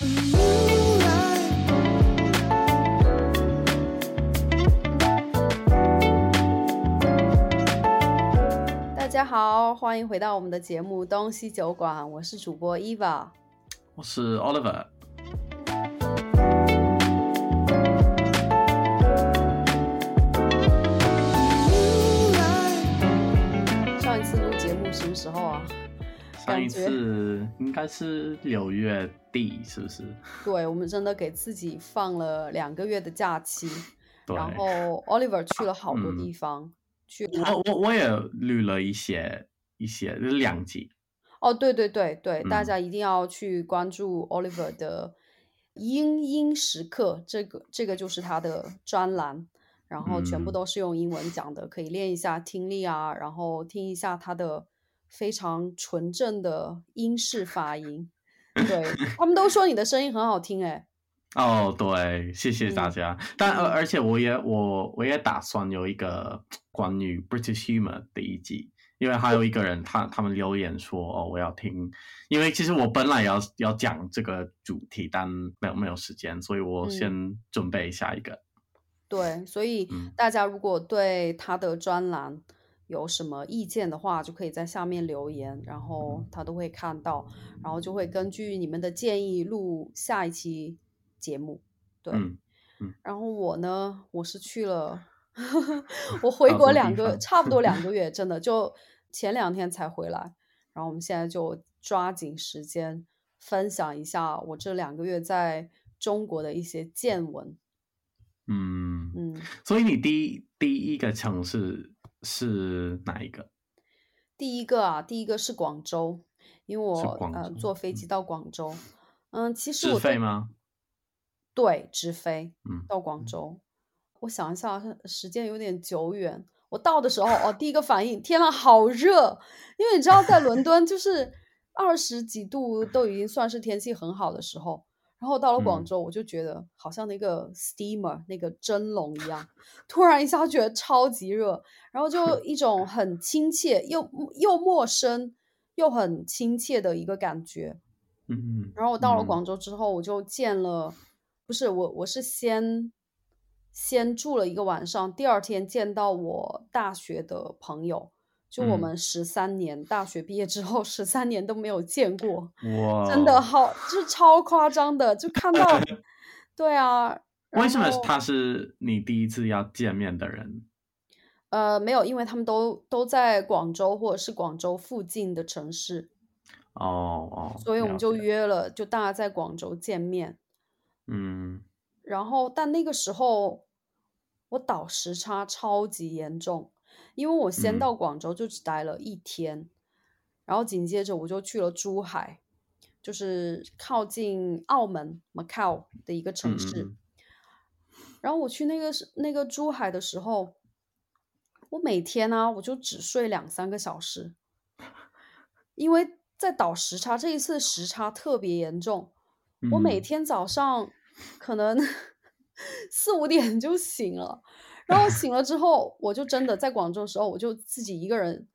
大家好，欢迎回到我们的节目《东西酒馆》，我是主播 Eva，我是 Oliver。上一次录节目什么时候啊？上一次应该是六月底，是不是？对，我们真的给自己放了两个月的假期，然后 Oliver 去了好多地方，去了我我我也录了一些一些就是两集，哦，对对对对，大嗯。家一定要去关注 Oliver 的英英时刻，这个这个就是他的专栏，然后全部嗯。都是用英文讲的，可以练一下听力啊，然后听一下他的非常纯正的英式发音。对他们都说你的声音很好听，哎，哦，对，谢谢大嗯家。但而嗯而且我也我我也打算有一个关于 British humor 的一集，因为还有一个人他他们留言说哦我要听，因为其实我本来要要讲这个主题，但没有没有时间，所以我嗯先准备下一个。对，所以嗯大家如果对他的专栏有什么意见的话，就可以在下面留言，然后他都会看到，然后就会根据你们的建议录下一期节目。对，嗯，然后我呢，我是去了，我回国两个，差不多两 个月，真的就前两天才回来。然后我们现在就抓紧时间分享一下我这两个月在中国的一些见闻。嗯，嗯。所以你第一第一个城市是哪一个？第一个啊，第一个是广州，因为我呃坐飞机到广州，嗯，其实直我对飞吗？对直飞嗯到广州，我想一下，时间有点久远。我到的时候，哦，第一个反应，天呐，好热！因为你知道，在伦敦就是 二十几度都已经算是天气很好的时候，然后到了广嗯州，我就觉得好像那个 steamer 那个蒸笼一样，突然一下觉得超级热，然后就 一种很亲切又又陌生又很亲切的一个感觉。嗯嗯，然后我到了嗯广州之后，我就见了，不是我，我是先先住了一个晚上，第二天见到我大学的朋友，就我嗯们十三年、大学毕业之后十三年都没有见过，哇，真的好，就是超夸张的，就看到，对啊，为什么他是你第一次要见面的人？呃没有，因为他们都都在广州或者是广州附近的城市，哦哦，所以我们就约了，就大家在广州见面。嗯然后，但那个时候我倒时差超级严重，因为我先嗯。到广州就只待了一天，然后紧接着我就去了珠海，就是靠近澳门 Macau 的一个城市。然后我去那个那个珠海的时候，我每天呢、我就只睡两三个小时，因为在倒时差，这一次时差特别严重，我每嗯。天早上可能 四五点就醒了，然后醒了之后，我就真的在广州的时候，我就自己一个人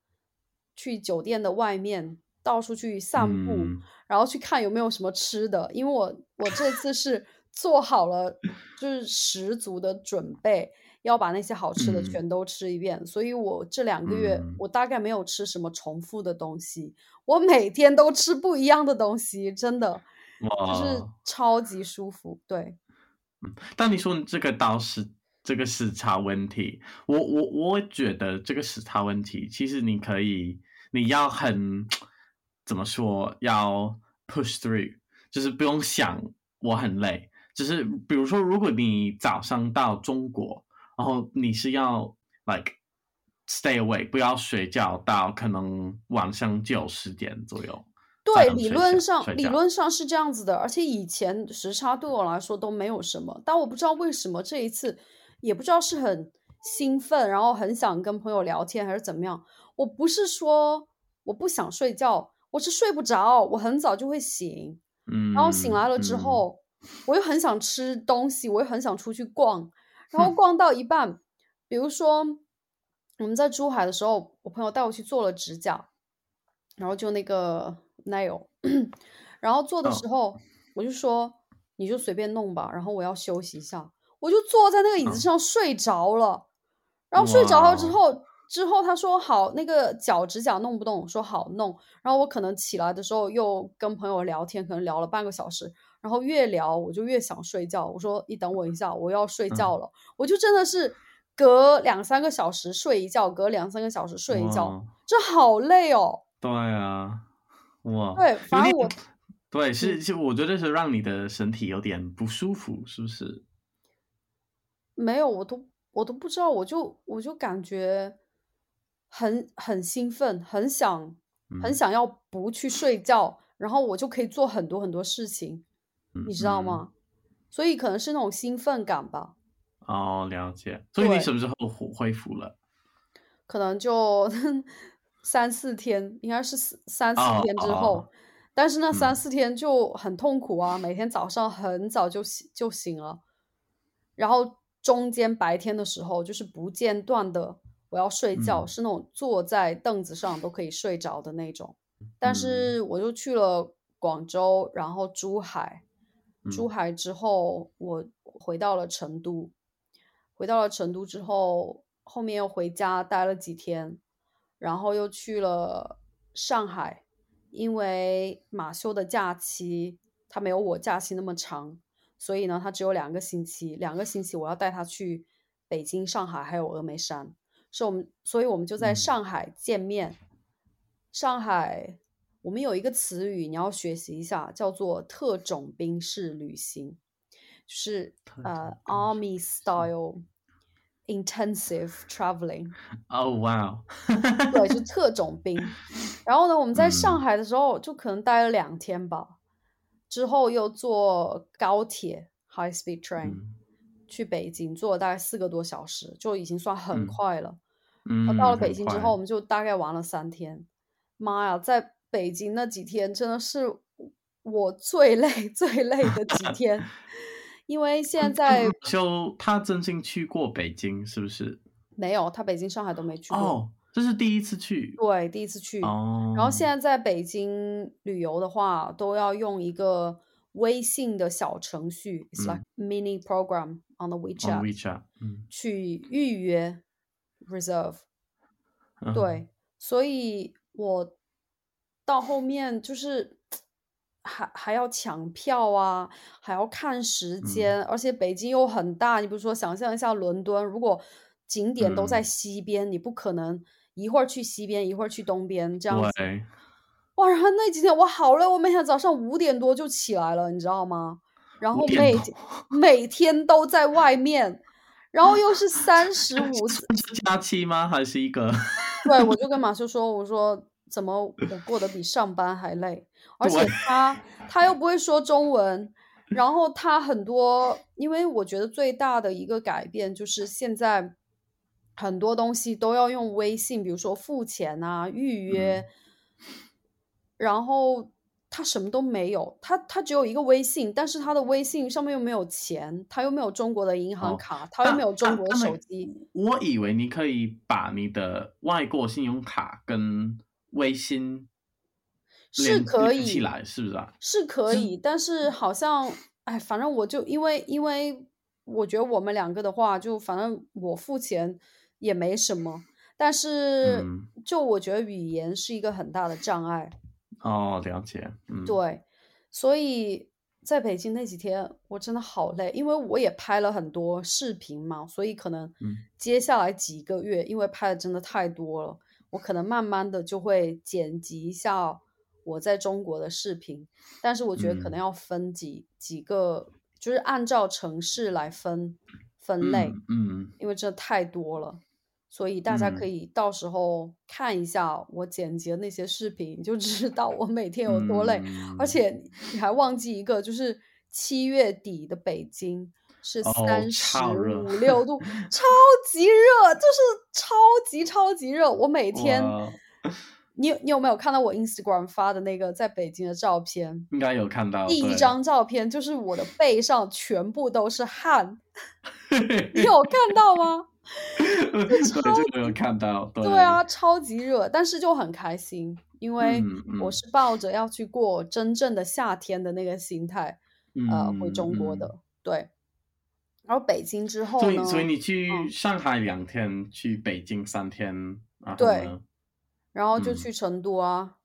去酒店的外面到处去散步，嗯。然后去看有没有什么吃的，因为我我这次是做好了就是十足的准备，要把那些好吃的嗯。全都吃一遍，所以我这两个月嗯。我大概没有吃什么重复的东西，我每天都吃不一样的东西，真的就是，超级舒服，对。但你说这个倒是这个时差问题，我我我觉得这个时差问题，其实你可以，你要很怎么说，要 push through，就是不用想我很累，就是比如说，如果你早上到中国，然后你是要 like stay awake，不要睡觉到可能晚上九十点左右。才对，理论上理论上是这样子的，而且以前时差对我来说都没有什么，但我不知道为什么这一次，也不知道是很兴奋，然后很想跟朋友聊天还是怎么样。我不是说我不想睡觉，我是睡不着，我很早就会醒，嗯，然后醒来了之嗯，后，我又很想吃东西，我又很想出去逛，然后逛到一半，比如说我们在珠海的时候，我朋友带我去做了指甲，然后就那个 nail，然后做的哦。时候，我就说你就随便弄吧，然后我要休息一下，我就坐在那个椅子上睡着了，然后睡着了之后，之后他说好，那个脚趾甲弄不动，说好弄，然后我可能起来的时候又跟朋友聊天，可能聊了半个小时，然后越聊我就越想睡觉，我说你等我一下，我要睡觉了，我就真的是隔两三个小时睡一觉，隔两三个小时睡一觉，这好累哦。对啊，哇，对，反正我。对，是是，我觉得是让你的身体有点不舒服，是不是？没有，我都我都不知道，我就我就感觉很很兴奋，很想很想要不去睡觉，然后我就可以做很多很多事情，你知道吗？所以可能是那种兴奋感吧。哦，了解。所以你什么时候恢恢复了？可能就 三四天，应该是三四天之后。但是那三四天就很痛苦啊，每天早上很早就醒就醒了，然后中间白天的时候就是不间断的我要睡觉，是那种坐在凳子上都可以睡着的那种。但是我就去了广州，然后珠海，珠海之后我回到了成都，回到了成都之后，后面又回家待了几天，然后又去了上海。因为马修的假期他没有我假期那么长，所以呢，他只有两个星期，两个星期我要带他去北京、上海还有峨眉山，是我们，所以我们就在上海见面。上海，我们有一个词语你要学习一下，叫做特种兵式旅行，就是呃，army style。Intensive traveling，哦，哇，对，是特种兵。然后呢，我们在上海的时候就可能待了两天吧，之后又坐高铁 （high speed train） 去北京，坐了大概四个多小时，就已经算很快了。嗯，到了北京之后，我们就大概玩了三天。妈呀，在北京那几天真的是我最累、最累的几天。因为现在就他真心去过北京，是不是？没有，他北京、上海都没去过。哦，这是第一次去。对，第一次去。哦。然后现在在北京旅游的话，都要用一个微信的小程序，It's like mini program on the WeChat。WeChat。嗯。去预约，reserve。对，所以我到后面就是。还还要抢票啊，还要看时间，而且北京又很大。你比如说，想象一下伦敦，如果景点都在西边，你不可能一会儿去西边，一会儿去东边这样子。哇，然后那几天我好累，我每天早上五点多就起来了，你知道吗？然后每每天都在外面，然后又是三十 五假期吗？还是一个？对，我就跟马修说，我说怎么我过得比上班还累。而且他他又不会说中文，然后他很多，因为我觉得最大的一个改变就是现在很多东西都要用微信，比如说付钱啊、预约，然后他什么都没有，他他只有一个微信，但是他的微信上面又没有钱，他又没有中国的银行卡，他又没有中国的手机。我以为你可以把你的外国信用卡跟微信。是可以起来，是不是啊？是可以，但是好像，哎，反正我就因为因为我觉得我们两个的话，就反正我付钱也没什么，但是就我觉得语言是一个很大的障碍。哦，了解。嗯，对，所以在北京那几天我真的好累，因为我也拍了很多视频嘛，所以可能接下来几个月，因为拍的真的太多了，我可能慢慢的就会剪辑一下。我在中国的视频，但是我觉得可能要分几几个，就是按照城市来分分类，嗯，因为真的太多了，所以大家可以到时候看一下我剪辑的那些视频，就知道我每天有多累。而且你还忘记一个，就是七月底的北京是三十五六度，超级热，就是超级超级热，我每天。你你有没有看到我 Instagram 发的那个在北京的照片？应该有看到。第一张照片就是我的背上全部都是汗，你有看到吗？超有看到。对啊，超级热，但是就很开心，因为我是抱着要去过真正的夏天的那个心态，呃回中国嗯的。对，然后北京之后所以呢，所以你去嗯上海两天，去北京三天，对？然后就嗯去成都啊，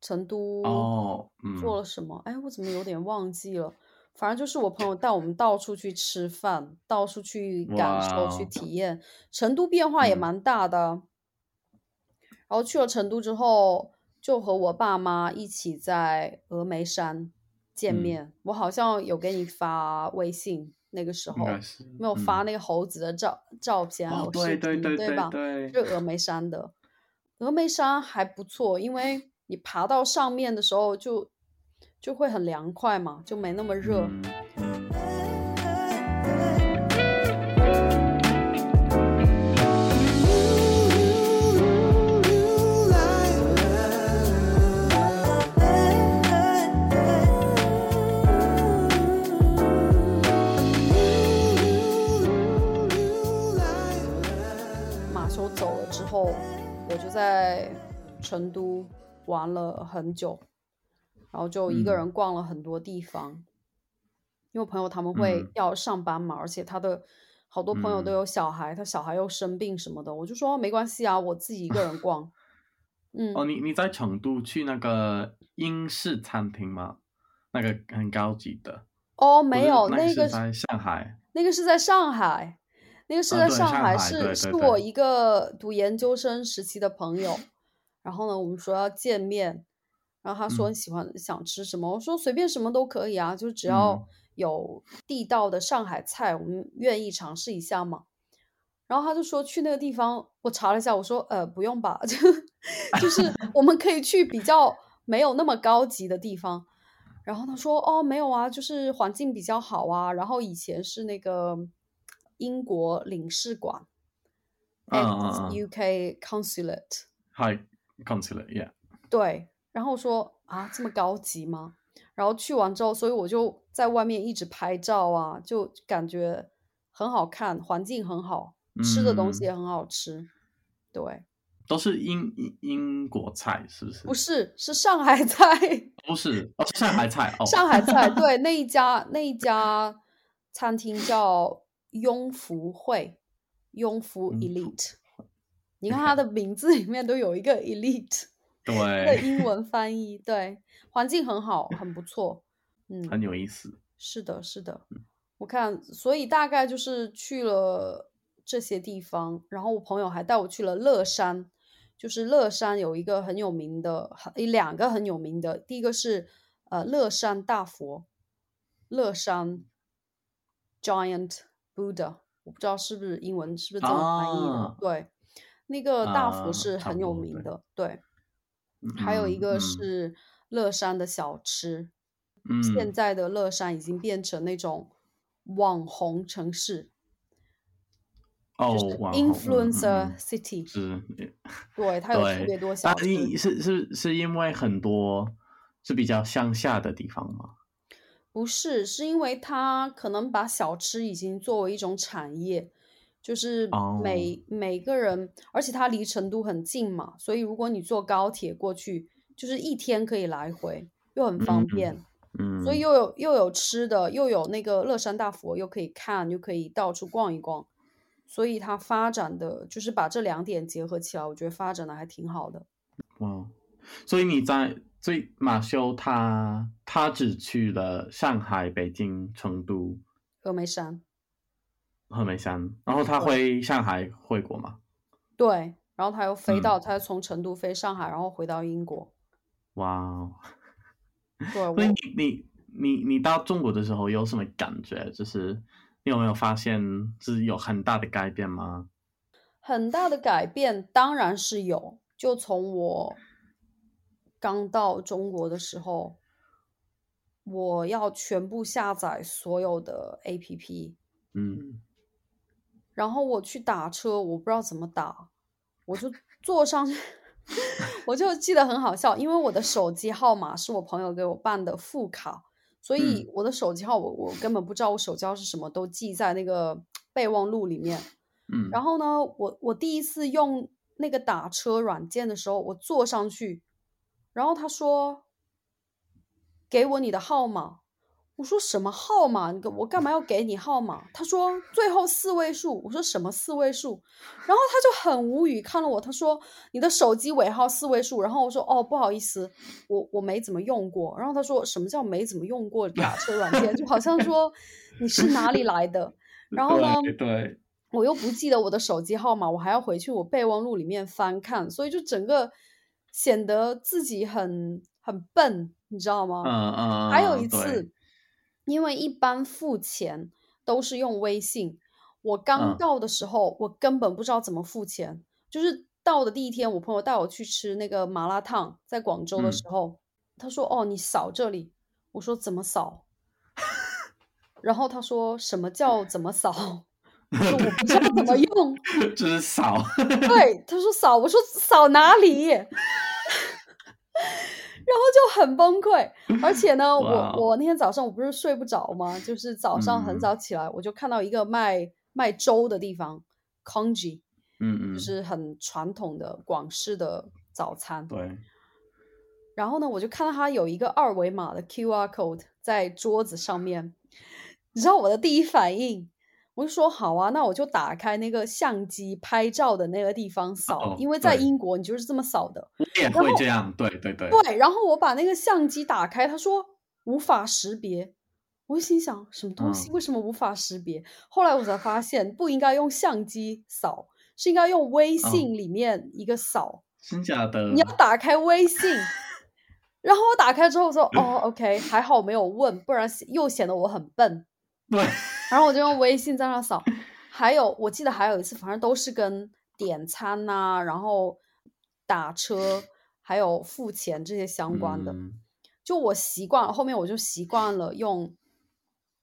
成都哦，做嗯了什么？哎，我怎么有点忘记了？反正就是我朋友带我们到处去吃饭，到处去感受、去体验。成都变化也嗯蛮大的。然后去了成都之后，就和我爸妈一起在峨眉山见嗯面。我好像有给你发微信，那个时候没有发嗯那个猴子的照照片还哦有，视对对频，对对吧？对，是峨眉山的，峨眉山还不错，因为你爬到上面的时候就就会很凉快嘛，就没那么热。嗯马修走了之后，我就在成都玩了很久，然后就一个嗯人逛了很多地方。因为朋友他们会嗯要上班嘛，而且他的好多朋友都嗯有小孩，他小孩又生病什么的，我就说没关系啊，我自己一个人 逛。嗯，哦，你你在成都去那个英式餐厅吗？那个很高级的。哦，没有，那那个是在上海。那个是在上海，那个是在上海，上海是是我一个读研究生时期的朋友。然后呢，我们说要见面，然后他说嗯喜欢、想吃什么，我说随便什么都可以啊，就只要嗯有地道的上海菜，我们愿意尝试一下嘛。然后他就说去那个地方，我查了一下，我说呃不用吧，就 就是 我们可以去比较没有那么高级的地方。然后他说哦没有啊，就是环境比较好啊。然后以前是那个英国领事馆嗯嗯，ex 嗯 UK consulate，Hi consulate，yeah。对。然后我说啊这么高级吗？然后去完之后，所以我就在外面一直拍照啊，就感觉很好看，环境很好，吃的东西嗯也很好吃。对，都是英英英国菜，是不是？不是，是上海菜，不是，哦，上海菜哦。上海菜。对，那一家那一家餐厅叫雍福会，雍福 Elite。你看它的名字里面都有一个 Elite 的对，英文翻译，对，环境很好，很不错。嗯，很有意思。是的，是的，我看，所以大概就是去了这些地方，然后我朋友还带我去了乐山，就是乐山有一个很有名的，很两个很有名的，第一个是呃乐山大佛，乐山 Giant Buddha，我不知道是不是英文是不是这么翻译的，啊对，那个大佛是很有名的，对，还有一个是乐山的小吃。嗯，现在的乐山已经变成那种网红城市，哦 influencer 嗯 city，、是，对，它有特别多小但吃。你是是是因为很多是比较乡下的地方吗？不是，是因为它可能把小吃已经作为一种产业，就是哦每、每个人，而且它离成都很近嘛，所以如果你坐高铁过去，就是一天可以来回，又很方嗯便。嗯，所以又有又有吃的，又有那个乐山大佛，又可以看，又可以到处逛一逛，所以它发展的就是把这两点结合起来，我觉得发展的还挺好的。哇，所以你在所以马修他他只去了上海、北京、成都、峨眉山，峨眉山，然后他回上海回国嘛？对，然后他又飞嗯到，他从成都飞上海，然后回到英国。哇 所以你你你你到中国的时候有什么感觉？就是你有没有发现是有很大的改变吗？很大的改变当然是有，就从我刚到中国的时候，我要全部下载所有的 APP。嗯然后我去打车，我不知道怎么打，我就坐上去，我就记得很好笑，因为我的手机号码是我朋友给我办的副卡，所以我的手机号我我根本不知道我手机号是什么，都记在那个备忘录里面。嗯，然后呢，我我第一次用那个打车软件的时候，我坐上去，然后他说给我你的号码，我说什么号码？你我干嘛要给你号码？他说最后四位数。我说什么四位数？然后他就很无语看了我。他说你的手机尾号四位数。然后我说哦，不好意思，我我没怎么用过。然后他说什么叫没怎么用过打车软件？就好像说你是哪里来的？然后呢？对，我又不记得我的手机号码，我还要回去我备忘录里面翻看，所以就整个显得自己很很笨，你知道吗？嗯嗯。还有一次。因为一般付钱都是用微信，我刚到的时候，我根本不知道怎么付钱。就是到的第一天，我朋友带我去吃那个麻辣烫，在广州的时候，他说：“哦，你扫这里。”我说：“怎么扫？”然后他说：“什么叫怎么扫？” 我说：“我不知道怎么用。” 就是扫。对，他说扫，我说扫哪里？然后就很崩溃，而且呢，我我那天早上我不是睡不着吗？就是早上很早起来，我就看到一个卖卖粥的地方，Congee，嗯嗯，就是很传统的广式的早餐。对。然后呢，我就看到他有一个二维码的 QR code 在桌子上面，你知道我的第一反应？我就说好啊，那我就打开那个相机拍照的那个地方扫，因为在英国你就是这么扫的。我也会这样，对对对。对，然后我把那个相机打开，他说无法识别，我心想什么东西？为什么无法识别？后来我才发现不应该用相机扫，是应该用微信里面一个扫。真假的？你要打开微信，然后我打开之后说哦，OK，还好没有问，不然又显得我很笨。对，然后我就用微信在那扫，还有我记得还有一次，反正都是跟点餐呐，然后打车，还有付钱这些相关的。就我习惯了，后面我就习惯了用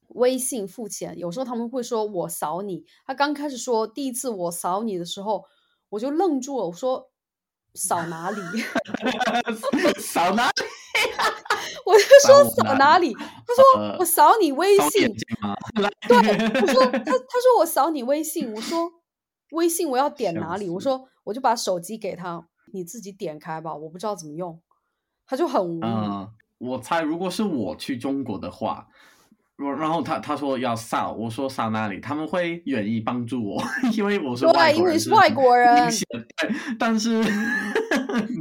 微信付钱。有时候他们会说我扫你，他刚开始说第一次我扫你的时候，我就愣住了，我说扫哪里？扫哪里？我就说扫哪里？他说我扫你微信。对，我说他他说我扫你微信。我说微信我要点哪里？我说我就把手机给他，你自己点开吧，我不知道怎么用。他就很无语。我猜如果是我去中国的话。然后他他说要扫，我说扫哪里？他们会愿意帮助我，因为我是对，因为是外国人。对，但是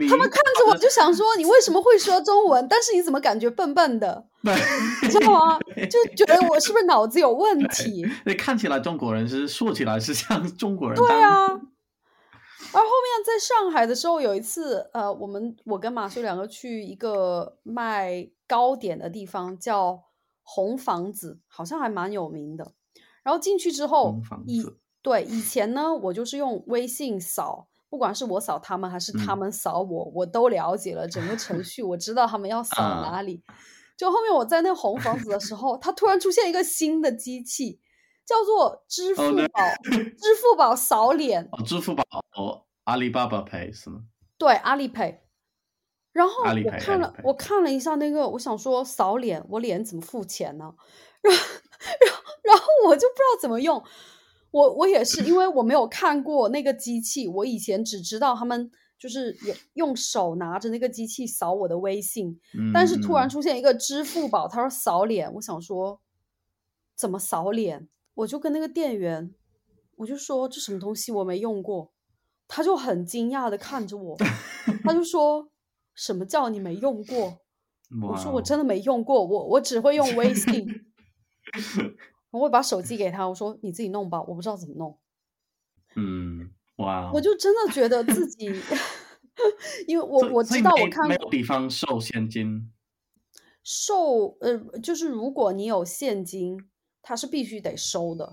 他们看着我就想说，你为什么会说中文？但是你怎么感觉笨笨的？对，你知道吗？就觉得我是不是脑子有问题？那看起来中国人是说起来是像中国人。对啊。而后面在上海的时候，有一次，呃，我们我跟马修两个去一个卖糕点的地方，叫。红房子好像还蛮有名的，然后进去之后，以对以前呢，我就是用微信扫，不管是我扫他们还是他们扫我，我都了解了整个程序，我知道他们要扫哪里。就后面我在那红房子的时候，它突然出现一个新的机器，叫做支付宝，支付宝扫脸。哦，支付宝哦，阿里巴巴 Pay 是吗？对，阿里 Pay。然后我看了，我看了一下那个，我想说扫脸，我脸怎么付钱呢？然后，然后，然后我就不知道怎么用。我我也是，因为我没有看过那个机器，我以前只知道他们就是有用手拿着那个机器扫我的微信。但是突然出现一个支付宝，他说扫脸，我想说怎么扫脸？我就跟那个店员，我就说这什么东西我没用过，他就很惊讶的看着我，他就说。什么叫你没用过？我说我真的没用过，我我只会用微信。我会把手机给他，我说你自己弄吧，我不知道怎么弄。嗯，哇！我就真的觉得自己，因为我我知道我看没有地方收现金，收呃，就是如果你有现金，他是必须得收的。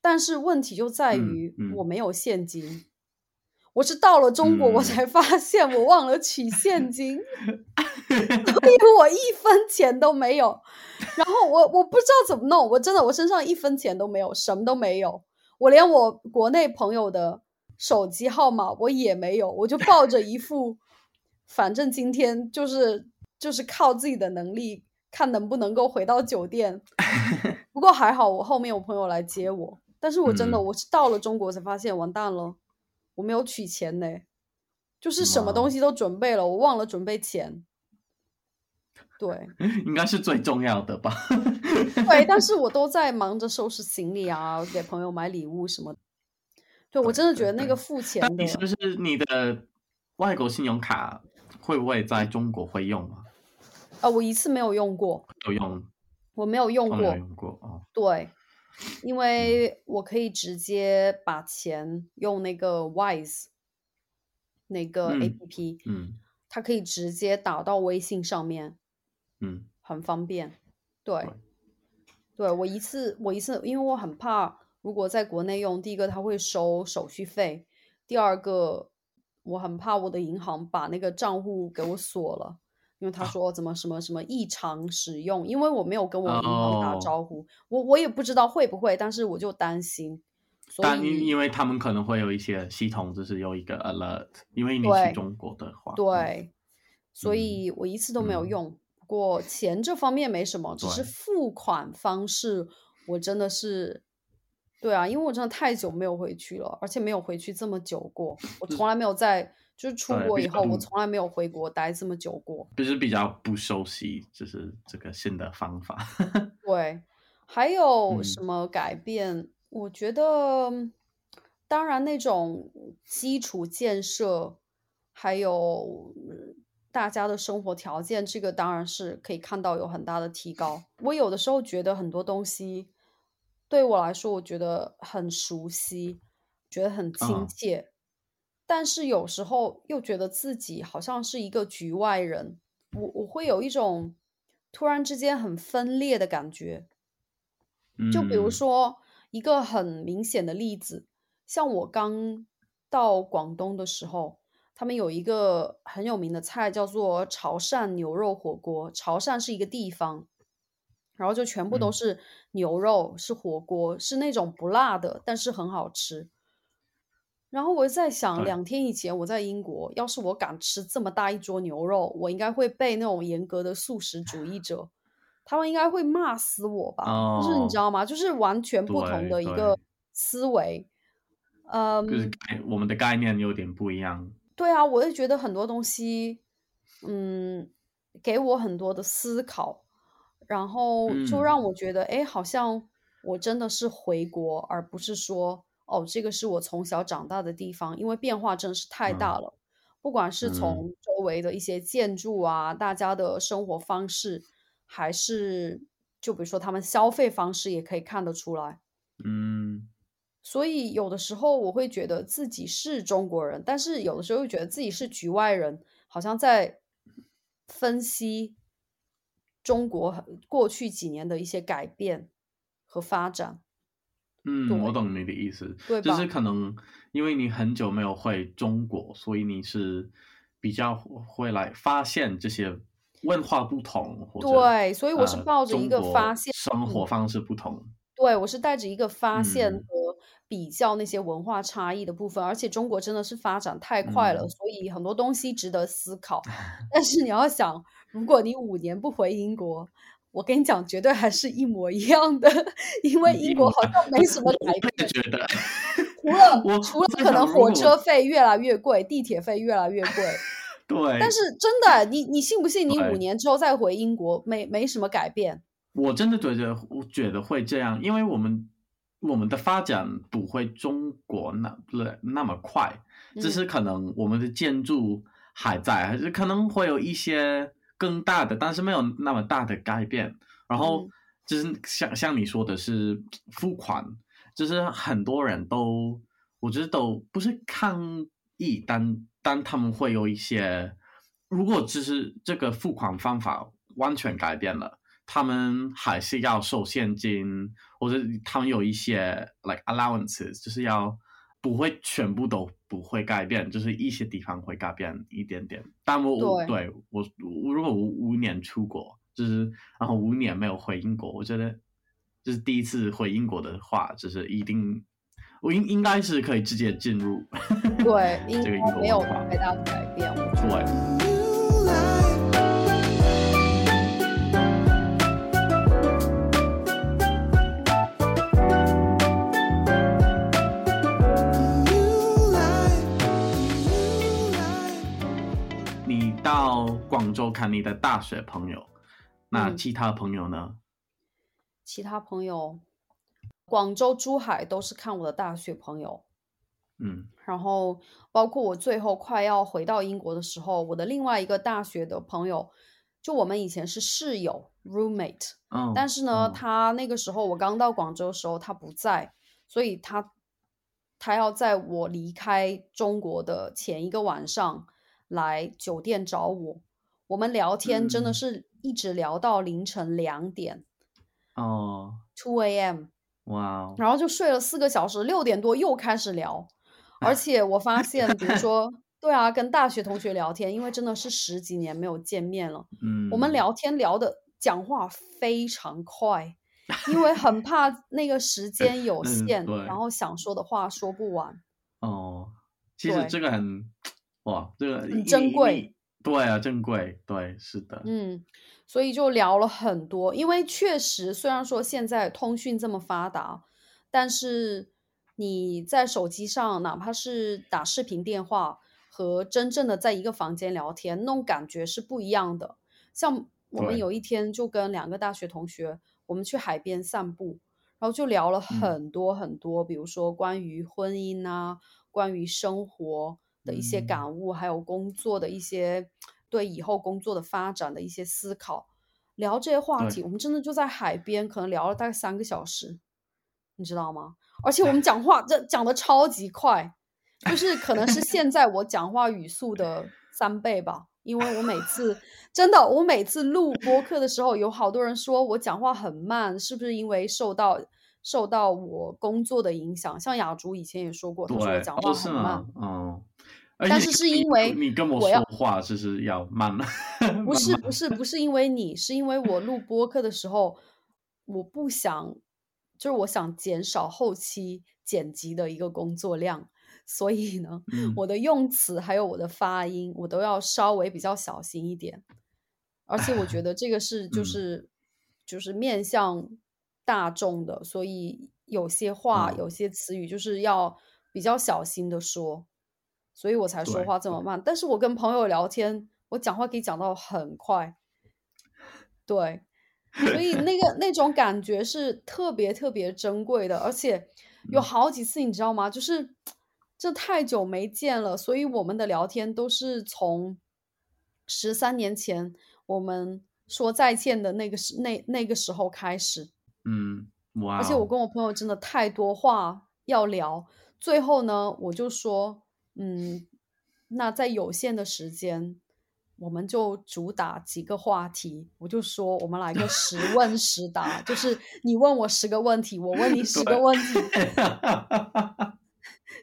但是问题就在于我没有现金。我是到了中国，我才发现我忘了取现金，所以我一分钱都没有。我我不知道怎么弄，我真的我身上一分钱都没有，什么都没有。我连我国内朋友的手机号码我也没有，我就抱着一副，反正今天就是就是靠自己的能力，看能不能够回到酒店。不过还好，我后面有朋友来接我。但是我真的我是到了中国才发现，完蛋了。我没有取钱呢，就是什么东西都准备了，我忘了准备钱。对 应该是最重要的吧？对，但是我都在忙着收拾行李啊，给朋友买礼物什么的。对我真的觉得那个付钱的，你是不是你的外国信用卡会不会在中国会用啊？啊，我一次没有用过，有用，我没有用过，没有用过哦。对，因为我可以直接把钱用那个 Wise 那个 APP，嗯，它可以直接打到微信上面，嗯，很方便。对，对我一次我一次，因为我很怕，如果在国内用，第一个他会收手续费，第二个我很怕我的银行把那个账户给我锁了。因为他说怎么什么什么异常使用，因为我没有跟我银行打招呼，我我也不知道会不会，但是我就担心。但因因为他们可能会有一些系统，就是有一个 alert，因为你是中国的话，对，所以我一次都没有用。不过钱这方面没什么，只是付款方式我真的是，对啊，因为我真的太久没有回去了，而且没有回去这么久过，我从来没有在。就是出国以后，我从来没有回国待这么久过。就是比较不熟悉，就是这个新的方法。对，还有什么改变？我觉得，当然那种基础建设，还有大家的生活条件，这个当然是可以看到有很大的提高。我有的时候觉得很多东西对我来说，我觉得很熟悉，觉得很亲切。但是有时候又觉得自己好像是一个局外人，我我会有一种突然之间很分裂的感觉。就比如说一个很明显的例子，像我刚到广东的时候，他们有一个很有名的菜叫做潮汕牛肉火锅。潮汕是一个地方，然后就全部都是牛肉，是火锅，是那种不辣的，但是很好吃。然后我在想，两天以前我在英国，要是我敢吃这么大一桌牛肉，我应该会被那种严格的素食主义者，他们应该会骂死我吧？就是你知道吗？就是完全不同的一个思维，嗯，就是我们的概念有点不一样。对啊，我也觉得很多东西，嗯，给我很多的思考，然后就让我觉得，哎，好像我真的是回国，而不是说。哦，这个是我从小长大的地方，因为变化真是太大了。不管是从周围的一些建筑啊，大家的生活方式，还是就比如说他们消费方式，也可以看得出来。嗯，所以有的时候我会觉得自己是中国人，但是有的时候又觉得自己是局外人，好像在分析中国过去几年的一些改变和发展。嗯，我懂你的意思，就是可能因为你很久没有回中国，所以你是比较会来发现这些文化不同，或者对，所以我是抱着一个发现生活方式不同，对我是带着一个发现和比较那些文化差异的部分，而且中国真的是发展太快了，所以很多东西值得思考。但是你要想，如果你五年不回英国。我跟你讲，绝对还是一模一样的，因为英国好像没什么改变。觉得，除了除了可能火车费越来越贵，地铁费越来越贵。对。但是真的，你你信不信？你五年之后再回英国，没没什么改变。我真的觉得，我觉得会这样，因为我们我们的发展不会中国那那么快，只是可能我们的建筑还在，还是可能会有一些。更大的，但是没有那么大的改变。然后就是像像你说的是付款，就是很多人都，我觉得都不是抗议，但但他们会有一些，如果只是这个付款方法完全改变了，他们还是要收现金，或者他们有一些 like allowances，就是要。不会全部都不会改变，就是一些地方会改变一点点。但我对我，如果我五年出国，就是然后五年没有回英国，我觉得就是第一次回英国的话，就是一定我应应该是可以直接进入。对，这个英国没有太大的改变。对。广州看你的大学朋友，那嗯其他朋友呢？其他朋友，广州、珠海都是看我的大学朋友。嗯然后包括我最后快要回到英国的时候，我的另外一个大学的朋友，就我们以前是室友 roommate，嗯，但是呢，哦他那个时候我刚到广州的时候他不在，所以他他要在我离开中国的前一个晚上来酒店找我。我们聊天真的嗯。是一直聊到凌晨两点哦，，two a.m. 哇哦，然后就睡了四个小时，六点多又开始聊，而且我发现，比如 说，对啊，跟大学同学聊天，因为真的是十几年没有见面了，嗯，我们聊。天聊的讲话非常快，因为很怕 那个时间有嗯限，对然后想说的话说不完。哦，其。实这个很哇，这个很珍贵一对啊，正贵，对，是的，嗯，所以就聊了很多，因为确实虽然说现在通讯这么发达，但是你在手机上，哪怕是打视频电话和真正的在一个房间聊天，那种感觉是不一样的。像我们有一天就跟两个大学同学，我们去海边散步，然后就聊了嗯。很多很多，比如说关于婚姻啊，关于生活的一些嗯感悟，还有工作的一些对以后工作的发展的一些思考。聊这些话题，我们真的就在海边，可能聊了大概三个小时，你知道吗？而且我们讲话这讲的超级快，就 是可能是现在我讲话语速的三倍吧。因为我每次真的，我每次录播客的时候，有好多人说我讲话很慢，是不是因为受到受到我工作的影响？像雅竹以前也说过，他说我，讲话很慢吗？，哦，而但是是因为你跟我说话就是要慢，不是不是。不是因为你，是因为我录播客的时候，我不想，就是我想减少后期剪辑的一个工作量，所以呢，嗯。我的用词还有我的发音，我都要稍微比较小心一点。而且我觉得这个是 就嗯。是、就是面向大众的，所以有些话、嗯。有些词语就是要比较小心的说，所以我才说话这么慢。但是我跟朋友聊天，我讲话可以讲到很快，对，所以那个 那种感觉是特别特别珍贵的，而且有嗯好几次你知道吗？就是这太久没见了，所以我们的聊天都是从十三年前我们说再见的那个时那那个时候开始。嗯，哇哦，而且我跟我朋友真的太多话要聊，最后呢，我就说，嗯，那在有限的时间，我们就主打几个话题。我就说，我们来个十问十答，就是你问我十个问题，我问你十个问题，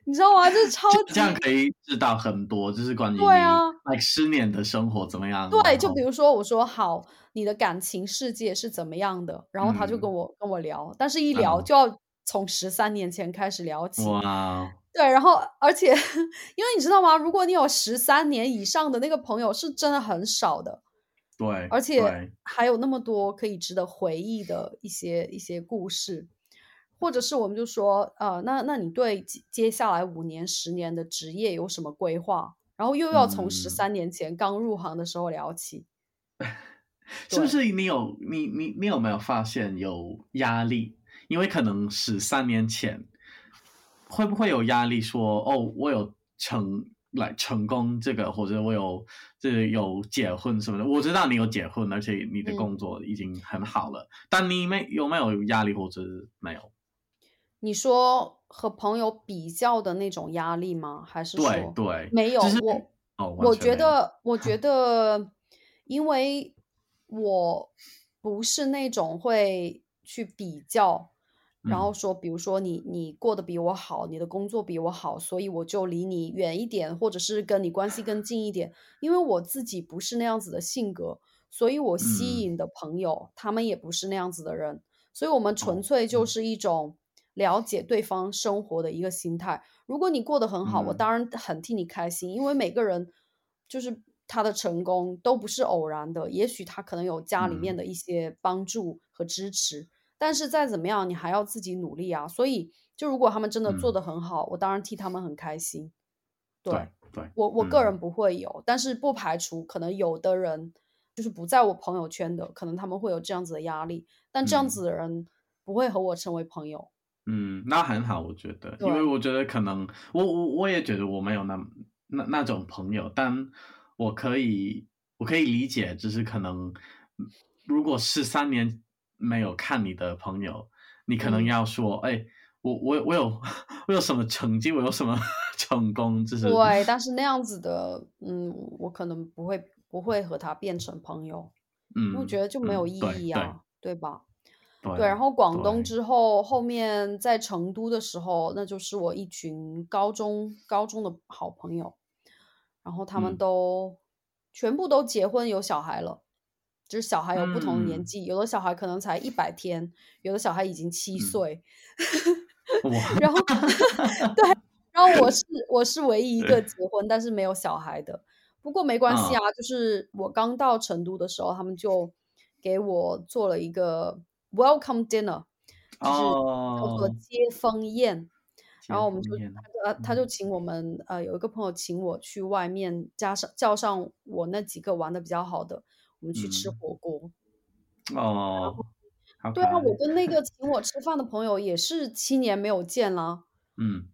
你知道吗？这超级这样可以知道很多，就是关于对啊你 like 十年的生活怎么样。对，就比如说我说好，你的感情世界是怎么样的，然后他就跟嗯我、跟我聊，但是一聊嗯就要从十三年前开始聊起。哇哦，对，然后而且因为你知道吗？如果你有十三年以上的那个朋友，是真的很少的，对，而且还有那么多可以值得回忆的一些一些故事，或者是我们就说，呃，那那你对接接下来五年、十年的职业有什么规划？然后又要从十嗯三年前刚入行的时候聊起。是不是你有你你你有没有发现有压力？因为可能十三年前会不会有压力说哦，我有成来成功这个，或者我有这有结婚什么的？我知道你有结婚，而且你的嗯工作已经很好了，但你没有没有压力，或者没有？你说和朋友比较的那种压力吗？还是对说对，没有？我哦，我觉得，我觉得，因为我不是那种会去比较，然后嗯。说，比如说你你过得比我好，你的工作比我好，所以我就离你远一点，或者是跟你关系更近一点。因为我自己不是那样子的性格，所以我吸嗯。引的朋友，他们也不是那样子的人，所以我们纯哦粹就嗯。是一种了解对方生活的一个心态。如果你过得很好，我嗯。当然很替你开心，因为每个人就是他的成功都不是偶然的，也许他可能有家里面嗯。的一些帮助和支持，但是再怎么样，你还要自己努力啊。所以，就如果他们真的做嗯得很好，我当然替他们很开心。对对对，我我个人嗯不会有，但是不排除可能有的人就是不在我朋友圈的，可能他们会有这样子的压力，但这样嗯子的人不会和我成为朋友。嗯，那很好，我觉得，因为我觉得可能我我我也觉得我没有那那那种朋友，但我可以我可以理解，就是可能嗯如果是三年没有看你的朋友，你可能嗯。要说，哎、我我我有我有什么成绩，我有什么 成功，就是对，但 是那样子的，嗯，我可能不会不会和他变成朋友，因为我嗯觉得就没有意嗯对义啊，对吧？对？对，然后广东之后，后面在成都的时候，那就是我一群高中高中的好朋友，然后他们嗯。都、全部都结婚有小孩了，就是小孩有不同的年嗯。纪，有的小孩可能才一百天，有的小孩已经七嗯。岁，哇，然后 对，然后我是我是唯一一个结婚但是没有小孩的，不过没关系嗯。啊，就是我刚到成都的时候，他们就给我做了一个 welcome dinner，就是叫做哦，接风宴，然后我们就呃他就嗯。请我们呃有一个朋友请我去外面加上叫上我那几个玩的比较好的，我们去吃嗯火锅。哦，对啊，我，跟那个请我吃饭的朋友也是七年没有见了。嗯，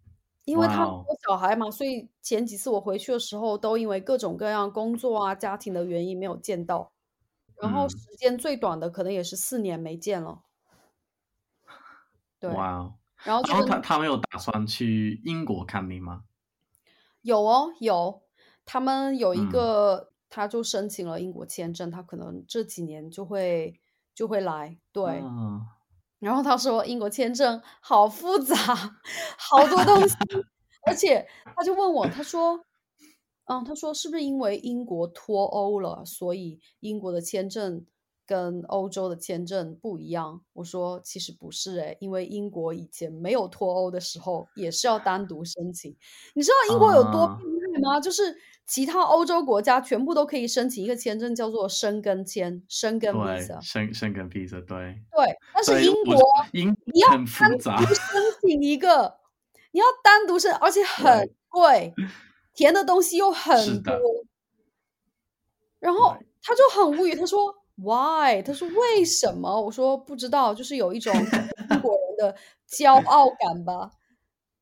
因为他有小孩嘛，所以前几次我回去的时候，都因为各种各样工作啊、家庭的原因没有见到。然后嗯时间最短的可能也是四年没见了。对，哇哦。然后就然后他他们有打算去英国看病吗？有哦有，他们有一嗯个，他就申请了英国签证，他可能这几年就会就会来。对，嗯然后他说英国签证好复杂，好多东西，而且他就问我，他说，嗯，他说是不是因为英国脱欧了，所以英国的签证跟欧洲的签证不一样？我说其实不是诶，因为英国以前没有脱欧的时候也是要单独申请。你知道英国有多啊变态吗？就是其他欧洲国家全部都可以申请一个签证，叫做申根签，申根对 visa。申申根 visa 对，对，但是英国英你要单独申请一个，你要单独申，而且很贵，填的东西又 很多。然后他就很无语，他说 “Why？” 他说为什么？我说不知道，就是有一种 英国人的骄傲感吧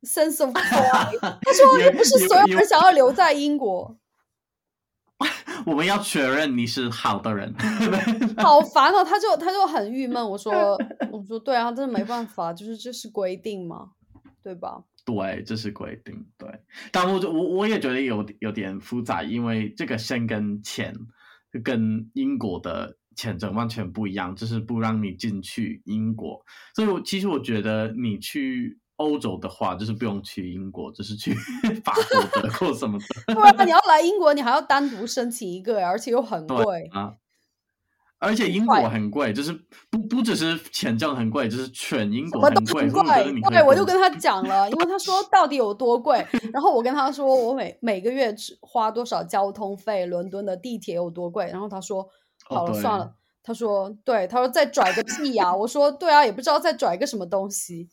，sense of pride。他说 又不是所有人想要留在英国，我们要确认你是好的人。好烦哦。他就他就很郁闷。我说 我说对啊，真的没办法，就是这是规定嘛，对吧？对，这是规定。对，但我就我我也觉得有有点复杂，因为这个申根签跟英国的签证完全不一样，就是不让你进去英国。所以我其实我觉得你去欧洲的话，就是不用去英国，就是去 法国、德国什么的。不然，你要来英国，你还要单独申请一个，而且又很对贵。啊，而且英国很贵，就是不不只是签证很贵，就是全英国很贵。对，我就跟他讲了，因为他说 到底有多贵，然后我跟他说我每每个月只花多少交通费，伦敦的地铁有多贵，然后他说好了、哦算了，他说对，他说再拽个屁呀、我说对啊，也不知道再拽个什么东西，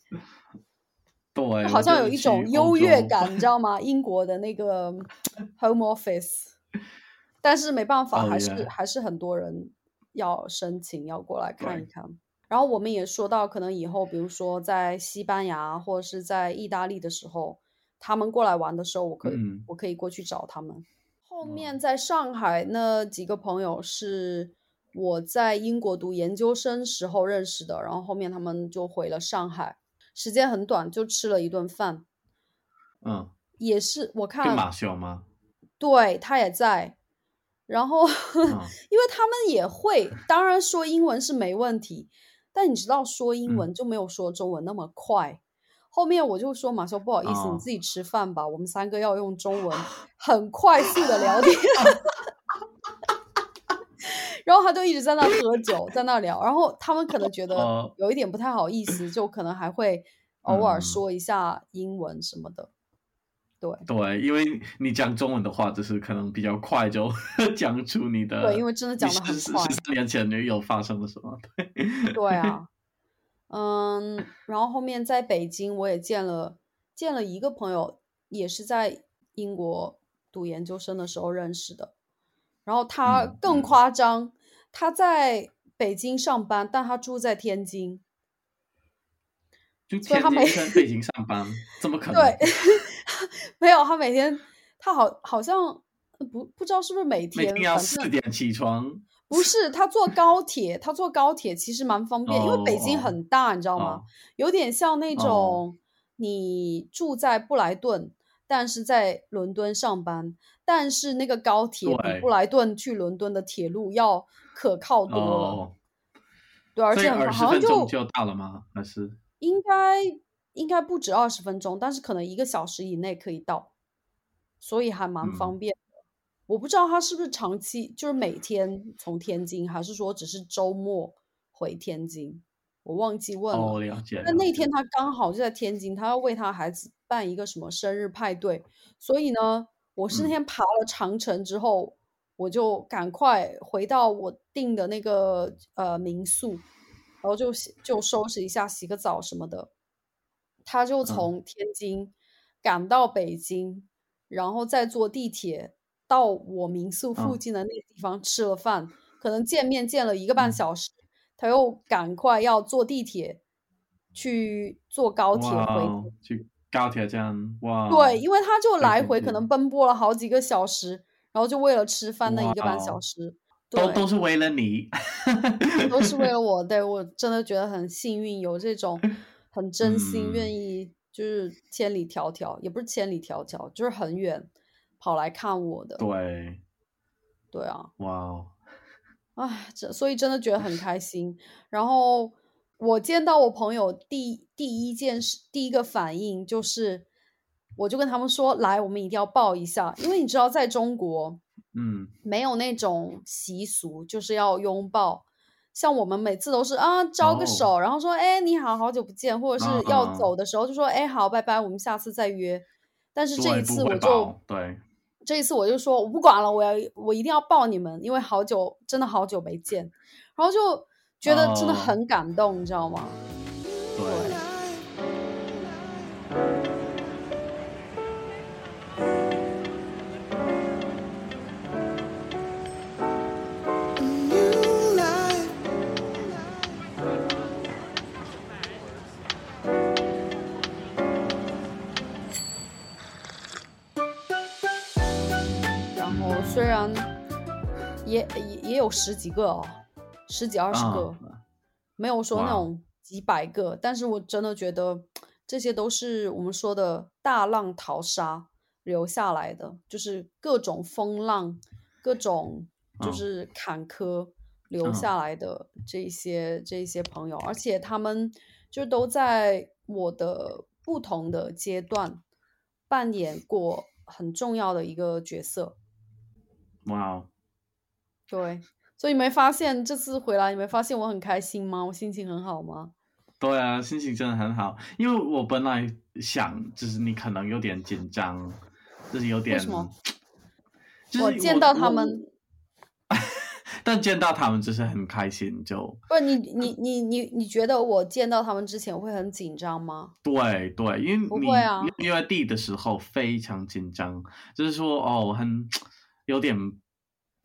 对，好像有一种优越感，你知道 吗？英国的那个 Home Office，但是没办法，哦还是还是很多人要申请，要过来看一看。然后我们也说到，可能以后，比如说在西班牙或者是在意大利的时候，他们过来玩的时候，我可以、嗯我可以过去找他们。后哦面在上海那几个朋友是我在英国读研究生时候认识的，然后后面他们就回了上海，时间很短，就吃了一顿饭。嗯，也是我跟看，马修吗？对他也在，然后嗯 因为他们也会，当然说英文是没问题，但你知道说英嗯文就没有说中文那么快。后面我就说马修不好意思，你哦自己吃饭吧，我们三个要用中文很快速的聊天。然后他就一直在那喝酒，在那聊，然后他们可能觉得哦有一点不太好意思，就可能还会偶尔嗯说一下英文什么的。对，对，因为你讲中文的话，就是可能比较快就 讲出你的，对因为真的讲的很快十十三年前有发生了什么？对，对啊，嗯，然后后面在北京我也见了见了一个朋友，也是在英国读研究生的时候认识的。然后他嗯更嗯夸张，他在北京上班，但他住在天津。就天所以他每天 北京上班，怎么可能？对，没有，他每天他好好像不不知道是不是每每天，天要四点起床。不是他坐高铁，他坐高铁其实蛮方便，因为北京很大，你知道吗？哦有点像那哦种你住在布莱顿，但是在伦敦上班，但是那个高铁比布莱顿去伦敦的铁路要可靠多了。哦，对，而且好像就就到了吗？还是应该应该不止二十分钟，但是可能一个小时以内可以到，所以还蛮嗯方便的。我不知道他是不是长期就是每天从天津，还是说只是周末回天津，我忘记问了。哦，了解。那那天他刚好就在天津，他要为他孩子办一个什么生日派对，所以呢，我是那嗯天爬了长城之后，我就赶快回到我订的那个呃民宿，然后就洗就收拾一下，洗个澡什么的。他就嗯从天津赶到北京，然后再坐地铁到我民宿附嗯近的那个地方吃了饭，可能见面见了一个半嗯小时，他又赶快要坐地铁去坐高铁回哦，去高铁站，哇哦，对，因为他就来回可能奔波了好几个小时，然后就为了吃饭那一个半小时，都对，都是为了你，都是为了 我。对我真的觉得很幸运，有这种 很真心愿嗯意，就是千里迢迢，也不是千里迢迢，就是很远跑来看我的。对，对啊，哇哦，唉，这所以真的觉得很开心。然后我见到我朋友第第一件事，第一个反应就是，我就跟他们说，来，我们一定要抱一下，因为你知道，在中国嗯，没有那种习俗，就是要拥抱。像我们每次都是啊，招个哦手，然后说，哎，你好，好久不见，或者是要走的时候就说，哎，好，拜拜，我们下次再约。但是这，一次我就爆，对，这一次我就说我不管了，我要我一定要抱你们，因为好久真的好久没见，然后就觉得真的哦。很感动，你知道吗？对，也也也有十几个哦，十几二十个，啊没有说那种几百个，但是我真的觉得这些都是我们说的大浪淘沙留下来的，就是各种风浪，各种就。嗯是坎坷留嗯下。来的这些这些朋友，而且他们就都在我的不同的阶段扮演过很重要的一个角色。哇哦，对，所以你没发现这次回来，你没发现我很开心吗？我心情很好吗？对啊，心情真的很好，因为我本来想，就是你可能有点紧张，就是有点，什么就是我见到他们，但见到他们就是很开心，就不是你你你你你觉得我见到他们之前会很紧张吗？对对，因为你不会啊六月底的时候非常紧张，就是说哦，很 有点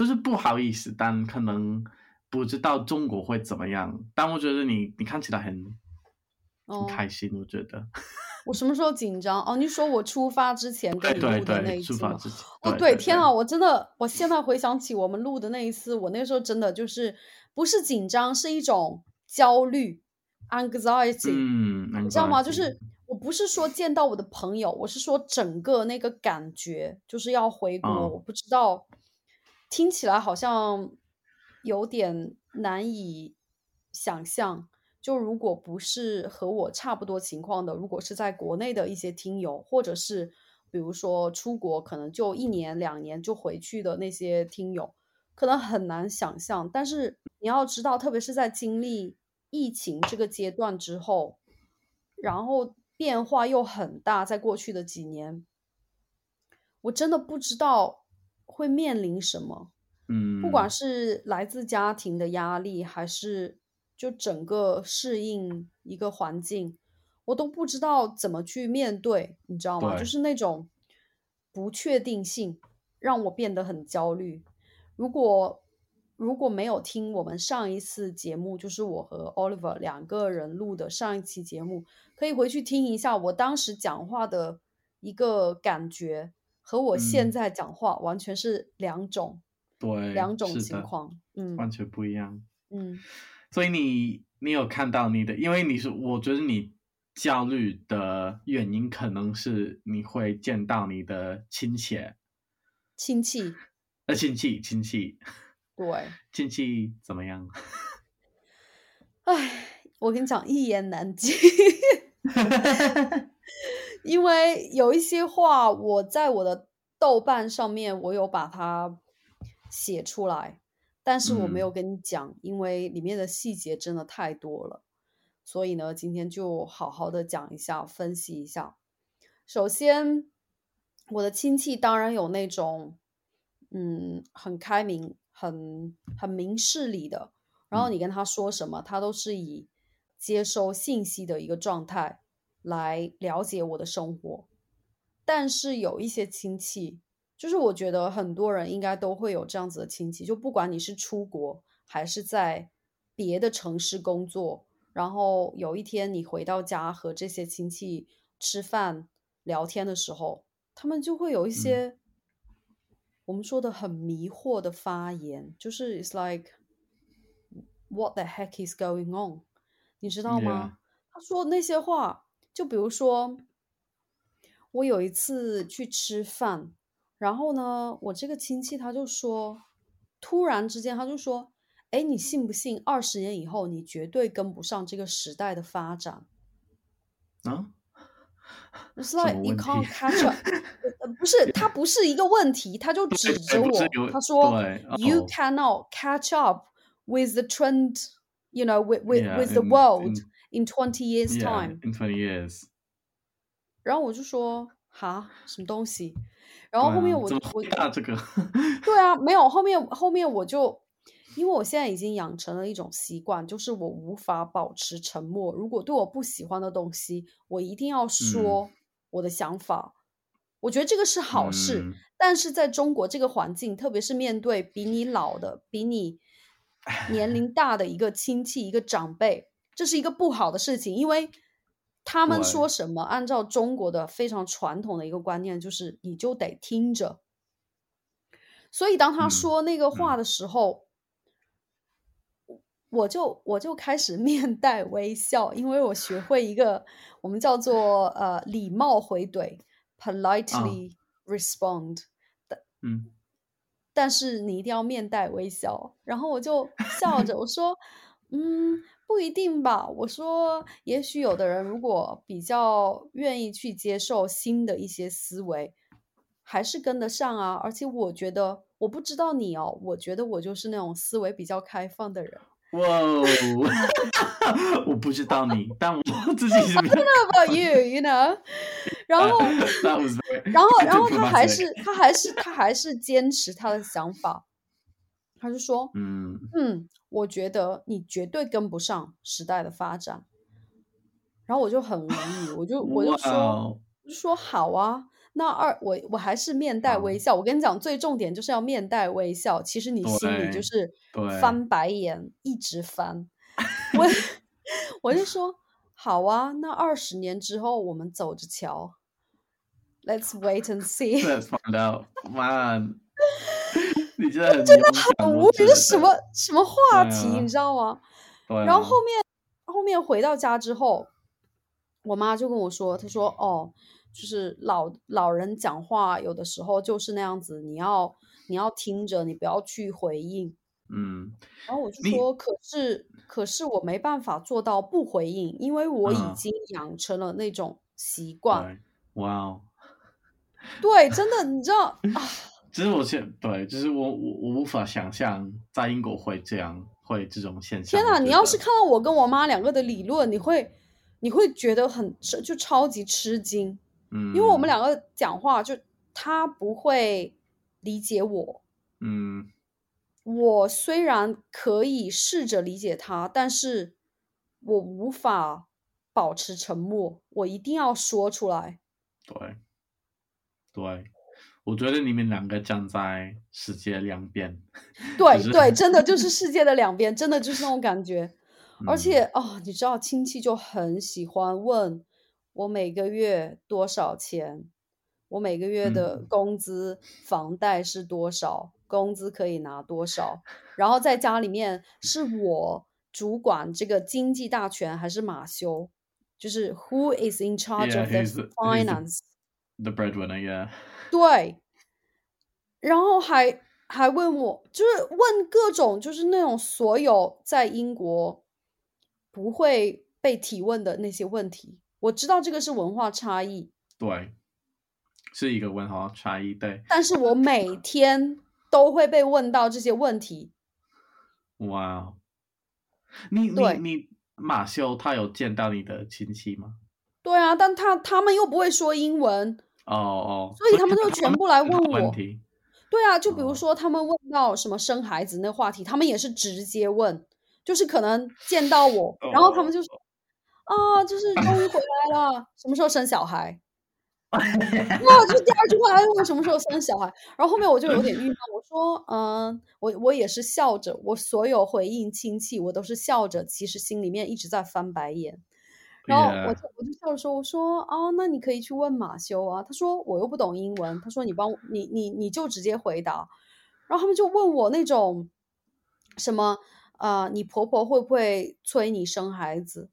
不是不好意思，但可能不知道中国会怎么样。但我觉得你你看起来很哦很开心，我觉得。我什么时候紧张？哦，你说我出发之前跟对对你录的那对，一次吗？出发之前。哦，对，天啊！我真的，我现在回想起我们录的那一次，我那时候真的就是不是紧张，是一种焦虑 （anxiety）。嗯，你知道吗？就是我不是说见到我的朋友，我是说整个那个感觉，就是要回国。嗯我不知道，听起来好像有点难以想象。就如果不是和我差不多情况的，如果是在国内的一些听友，或者是比如说出国可能就一年两年就回去的那些听友，可能很难想象。但是你要知道，特别是在经历疫情这个阶段之后，然后变化又很大，在过去的几年，我真的不知道会面临什么。嗯，不管是来自家庭的压力，还是就整个适应一个环境，我都不知道怎么去面对，你知道吗？就是那种不确定性让我变得很焦虑。如果如果没有听我们上一次节目，就是我和 Oliver 两个人录的上一期节目，可以回去听一下我当时讲话的一个感觉，和我现嗯在讲话完全是两种、对，两种，情况。嗯完全不一样。嗯所以你你有看到你的，因为你是我觉得你焦虑的原因可能是你会见到你的亲戚，亲戚，呃亲戚亲戚对，亲戚怎么样？哎，我跟你讲，一言难尽。因为有一些话，我在我的豆瓣上面我有把它写出来，但是我没嗯有跟你讲，因为里面的细节真的太多了。所以呢，今天就好好的讲一下，分析一下。首先，我的亲戚当然有那种，嗯，很开明、很很明事理的，然后嗯你跟他说什么，他都是以接收信息的一个状态来了解我的生活。但是有一些亲戚，就是我觉得很多人应该都会有这样子的亲戚，就不管你是出国还是在别的城市工作，然后有一天你回到家和这些亲戚吃饭聊天的时候，他们就会有一嗯些我们说的很迷惑的发言，就是 it's like what the heck is going on，你知道吗？他说那些话，就比如说，我有一次去吃饭，然后呢，我这个亲戚他就说，突然之间他就说，哎，你信不信二十年以后你绝对跟不上这个时代的发展啊？？It's like you can't catch up 不是，他不是一个问题，他就指着我，有他说，You 哦 cannot catch up with the trend, you know, with with with the world in- twenty years time。in twenty years。然后我就说哈什么东西，然后后面我怎么我回答这个？对啊没有后面后面我就因为我现在已经养成了一种习惯，就是我无法保持沉默。如果对我不喜欢的东西，我一定要说我的想法。我觉得这个是好事，嗯但是在中国这个环境，特别是面对比你老的、比你年龄大的一个亲戚、一个长辈，这是一个不好的事情，因为他们说什么，按照中国的非常传统的一个观念，就是你就得听着。所以当他嗯说那个话嗯的时候，我就我就开始 面带微笑，因为我学会一个我们叫做呃礼貌回怼 （politely respond）。嗯但是你一定要面带微笑。然后我就笑着我说：“嗯，不一定吧。”我说：“也许有的人如果比较愿意去接受新的一些思维，还是跟得上啊。而且我觉得，我不知道你哦，我觉得我就是那种思维比较开放的人。哇哦，我不知道你，但我 自己是比较 How about you? You know？然 后。然后，然后他还是他还是他还是坚持他的想法，他就说：“嗯嗯，我觉得你绝对跟不上时代的发展。”然后我就很无语，我就我就说说好啊，那二我我还是面带微笑。我跟你讲，最重点就是要面带微笑，其实你心里就是翻白眼，一直翻。我我就说好啊，那二十年之后我们走着瞧。Let's wait and see。，Let's find out，man，你真的很真的很无语，这什么什么话题，啊你知道吗？啊，然后后面后面回到家之后，我妈就跟我说，她说哦，就是老老人讲话有的时候就是那样子，你要你要听着，你不要去回应。嗯然后我就说，可是可是我没办法做到不回应，因为我已嗯经养成了那种习惯。哇哦。对，真的，你知道啊，其实我现对，就是我我我无法想象在英国会这样会这种现象。天哪！你要是看到我跟我妈两个的理论，你会你会觉得很吃就超级吃惊，嗯，因为我们两个讲话就她不会理解我，嗯我虽然可以试着理解他，但是我无法保持沉默，我一定要说出来。对对，我觉得你们两个站在世界两边，对对，真的 就是世界的两边，真的就是那种感觉。而嗯且哦，你知道亲戚就很喜欢问我每个月多少钱，我每个月的嗯工资、房贷是多少，工资可以拿多少，然后在家里面是我主管这个经济大权还是马修？就是 Who is in charge Yeah, of the who's the- 对，然后还还问我，就是问各种就是那种所有在英国不会被提问的那些问题。我知道这个是文化差异，对，是一个文化差异。对，但是我每 天都会被问到这些问题。哇哦，你你你马修他有见到你的亲戚吗？对啊，但他他们又不会说英文，哦哦，所以他们就全部来问问我。对啊，就比如哦说他们问到什么生孩子那话题，他们也是直接问，就是可能见到我，然后他们就说啊，就是终于回来了，什么时候生小孩？哇，就第二句话还问我什么时候生小孩，然后后面我就有点郁闷，我说，嗯，我我也是笑着，我所有回应亲戚，我都是笑着，其实心里面一直在翻白眼。然后我就我就笑着说，我说哦，那你可以去问马修啊。他说我又不懂英文，他说你帮我，你你你就直接回答。然后他们就问我那种什么呃，你婆婆会不会催你生孩子？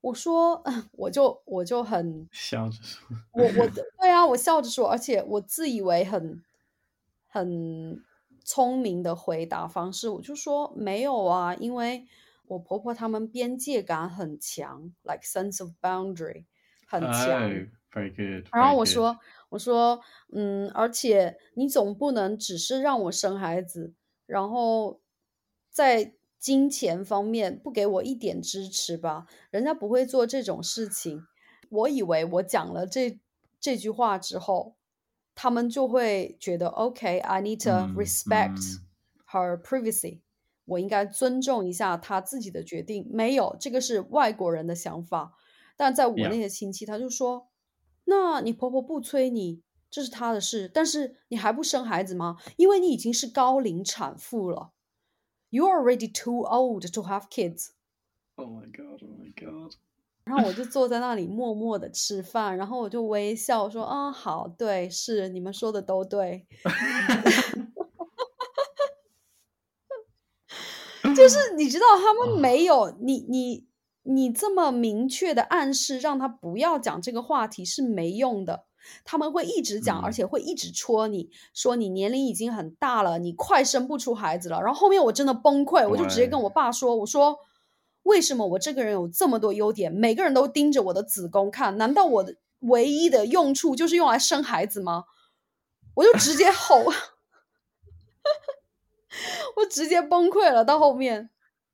我说 我就我就很笑着说，我我 对啊，我笑着说，而且我自以为很很聪明的回答方式，我就说没有啊，因为我婆婆他们边界感很强，like sense of boundary 很强。哦，very good。然后我说，我说，嗯，而且你总不能只是让我生孩子，然后在金钱方面不给我一点支持吧？人家不会做这种事情。我以为我讲了这这句话之后，他们就会觉得，OK，I、need to 嗯 respect 嗯 her privacy，、我应该尊重一下他自己的决定。没有，这个是外国人的想法。但在我那些亲戚，他就说：“那你婆婆不催你，这是她的事，但是你还不生孩子吗？因为你已经是高龄产妇了，You are already too old to have kids。” Oh my god! Oh my god! 然后我就坐在那里 默默的吃饭，然后我就微笑说：“啊，好，对，是你们说的都对。”就是你知道，他们没有你你你这么明确的暗示让他不要讲这个话题是没用的，他们会一直讲，而嗯且会一直戳你说你年龄已经很大了，你快生不出孩子了。然后后面我真的崩溃，我就直接跟我爸说：“我说为什么我这个人有这么多优点，每个人都盯着我的子宫看？难道我的唯一的用处就是用来生孩子吗？”我就直接吼，我直接崩溃了。到后面，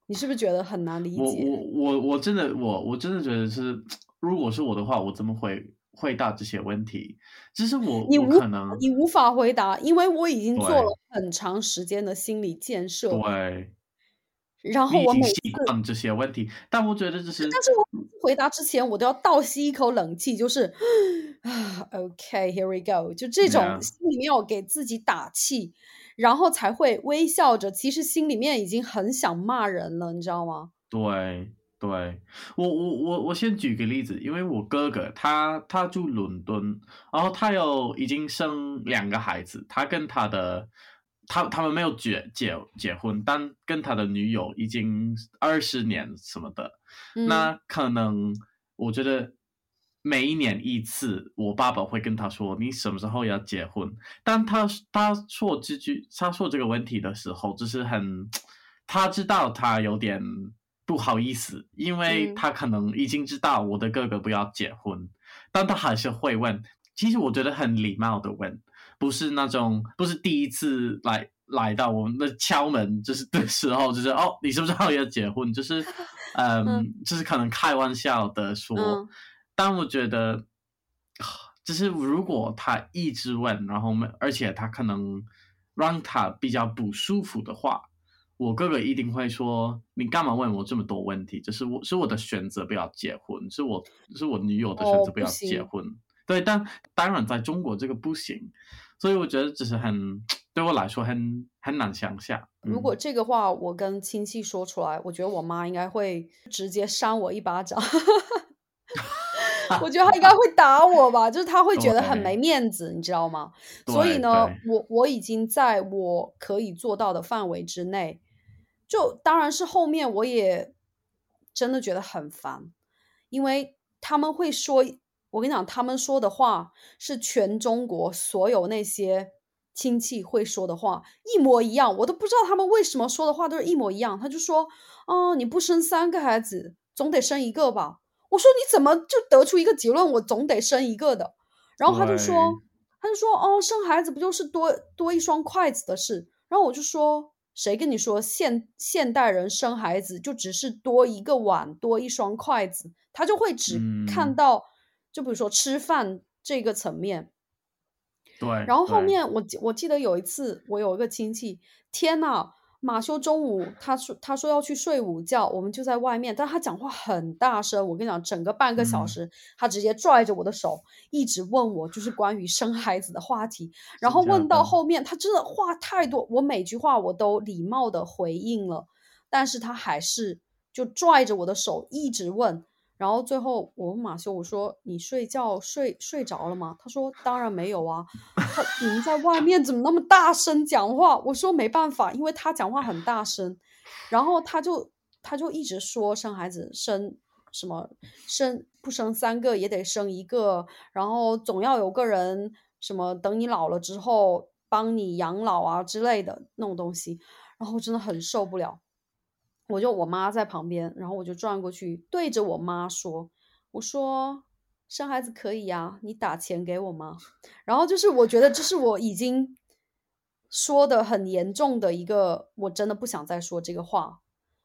你是不是觉得很难理解？我我我真的我我真的觉得是，如果是我的话，我怎么会回答这些问题？就是我你无我可能你无法回答，因为我已经做了很长时间的心理建设，对，然后我每次，这些问题，但我觉得这是但是我每次回答之前，我都要倒吸一口冷气，就是 啊，OK，here、we go，就这种心里面要给自己打气，然后才会微笑着，其实心里面已经很想骂人了，你知道吗？对对，我我我我先举个例子，因为我哥哥他他住伦敦，然后他有已经生两个孩子，他跟他的他他们没有结结结婚，但跟他的女友已经二十年什么的，嗯，那可能我觉得每一年一次，我爸爸会跟他说你什么时候要结婚。但他他说这句他说这个问题的时候，就是很 他知道他有点不好意思，因为嗯他可能已经知道我的哥哥不要结婚，但他还是会问。其实我觉得很礼貌的问，不是那种不是第一次来来到我们的敲门，就是的时候，就是哦，你是不是要结婚？就是 嗯，嗯就是可能开玩笑的说。嗯但我觉得，就是如果他一直问，然后没而且他可能让他比较不舒服的话，我哥哥一定会说：“你干嘛问我这么多问题？就是我是我的选择，不要结婚，是我是我女友的选哦择，不要结婚。对，但当然在中国这个不行，所以我觉得只是很对我来说很很难想象。如果这个话我跟亲戚说出来，我觉得我妈应该会直接扇我一巴掌。我觉得他应该会打我吧，就是他会觉得很没面子，你知道吗？所以呢，我我已经在我可以做到的范围之内，就当然是后面我也真的觉得很烦，因为他们会说，我跟你讲，他们说的话是全中国所有那些亲戚会说的话一模一样，我都不知道他们为什么说的话都是一模一样。他就说，哦，你不生三个孩子，总得生一个吧。我说你怎么就得出一个结论？我总得生一个的。然后他就说，他就说，哦，生孩子不就是多多一双筷子的事？然后我就说，谁跟你说现现代人生孩子就只是多一个碗，多一双筷子？他就会只看到，就比如说吃饭这个层面。对。然后后面我我记得有一次，我有一个亲戚，天呐！马修中午他说他说要去睡午觉，我们就在外面，但他讲话很大声。我跟你讲，整个半个小时，他直接拽着我的手，一直问我就是关于生孩子的话题。然后问到后面，他真的话太多，我每句话我都礼貌的回应了，但是他还是就拽着我的手一直问。然后最后我问马修，我说你睡觉睡睡着了吗？他说当然没有啊。他你们在外面怎么那么大声讲话？我说没办法，因为他讲话很大声。然后他就他就一直说生孩子生什么生不生三个也得生一个，然后总要有个人什么等你老了之后帮你养老啊之类的那种东西。然后真的很受不了。我就我妈在旁边，然后我就转过去对着我妈说：“我说生孩子可以呀，你打钱给我吗？” 然后就是我觉得这是我已经说的很严重的一个，我真的不想再说这个话。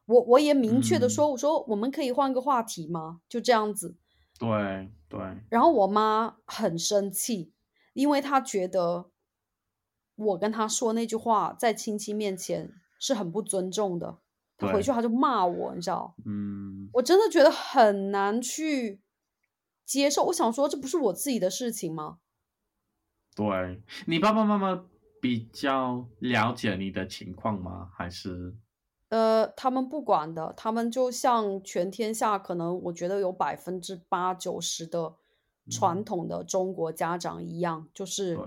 我我也明确的说：“我说我们可以换个话题吗？”就这样子。对对。然后我妈很生气，因为她觉得我跟她说那句话在亲戚面前是很不尊重的。他回去他就骂我，你知道？嗯，我真的觉得很难去接受。我想说，这不是我自己的事情吗？对你爸爸妈妈比较了解你的情况吗？还是？呃，他们不管的，他们就像全天下可能我觉得有百分之八九十的传统的中国家长一样，就是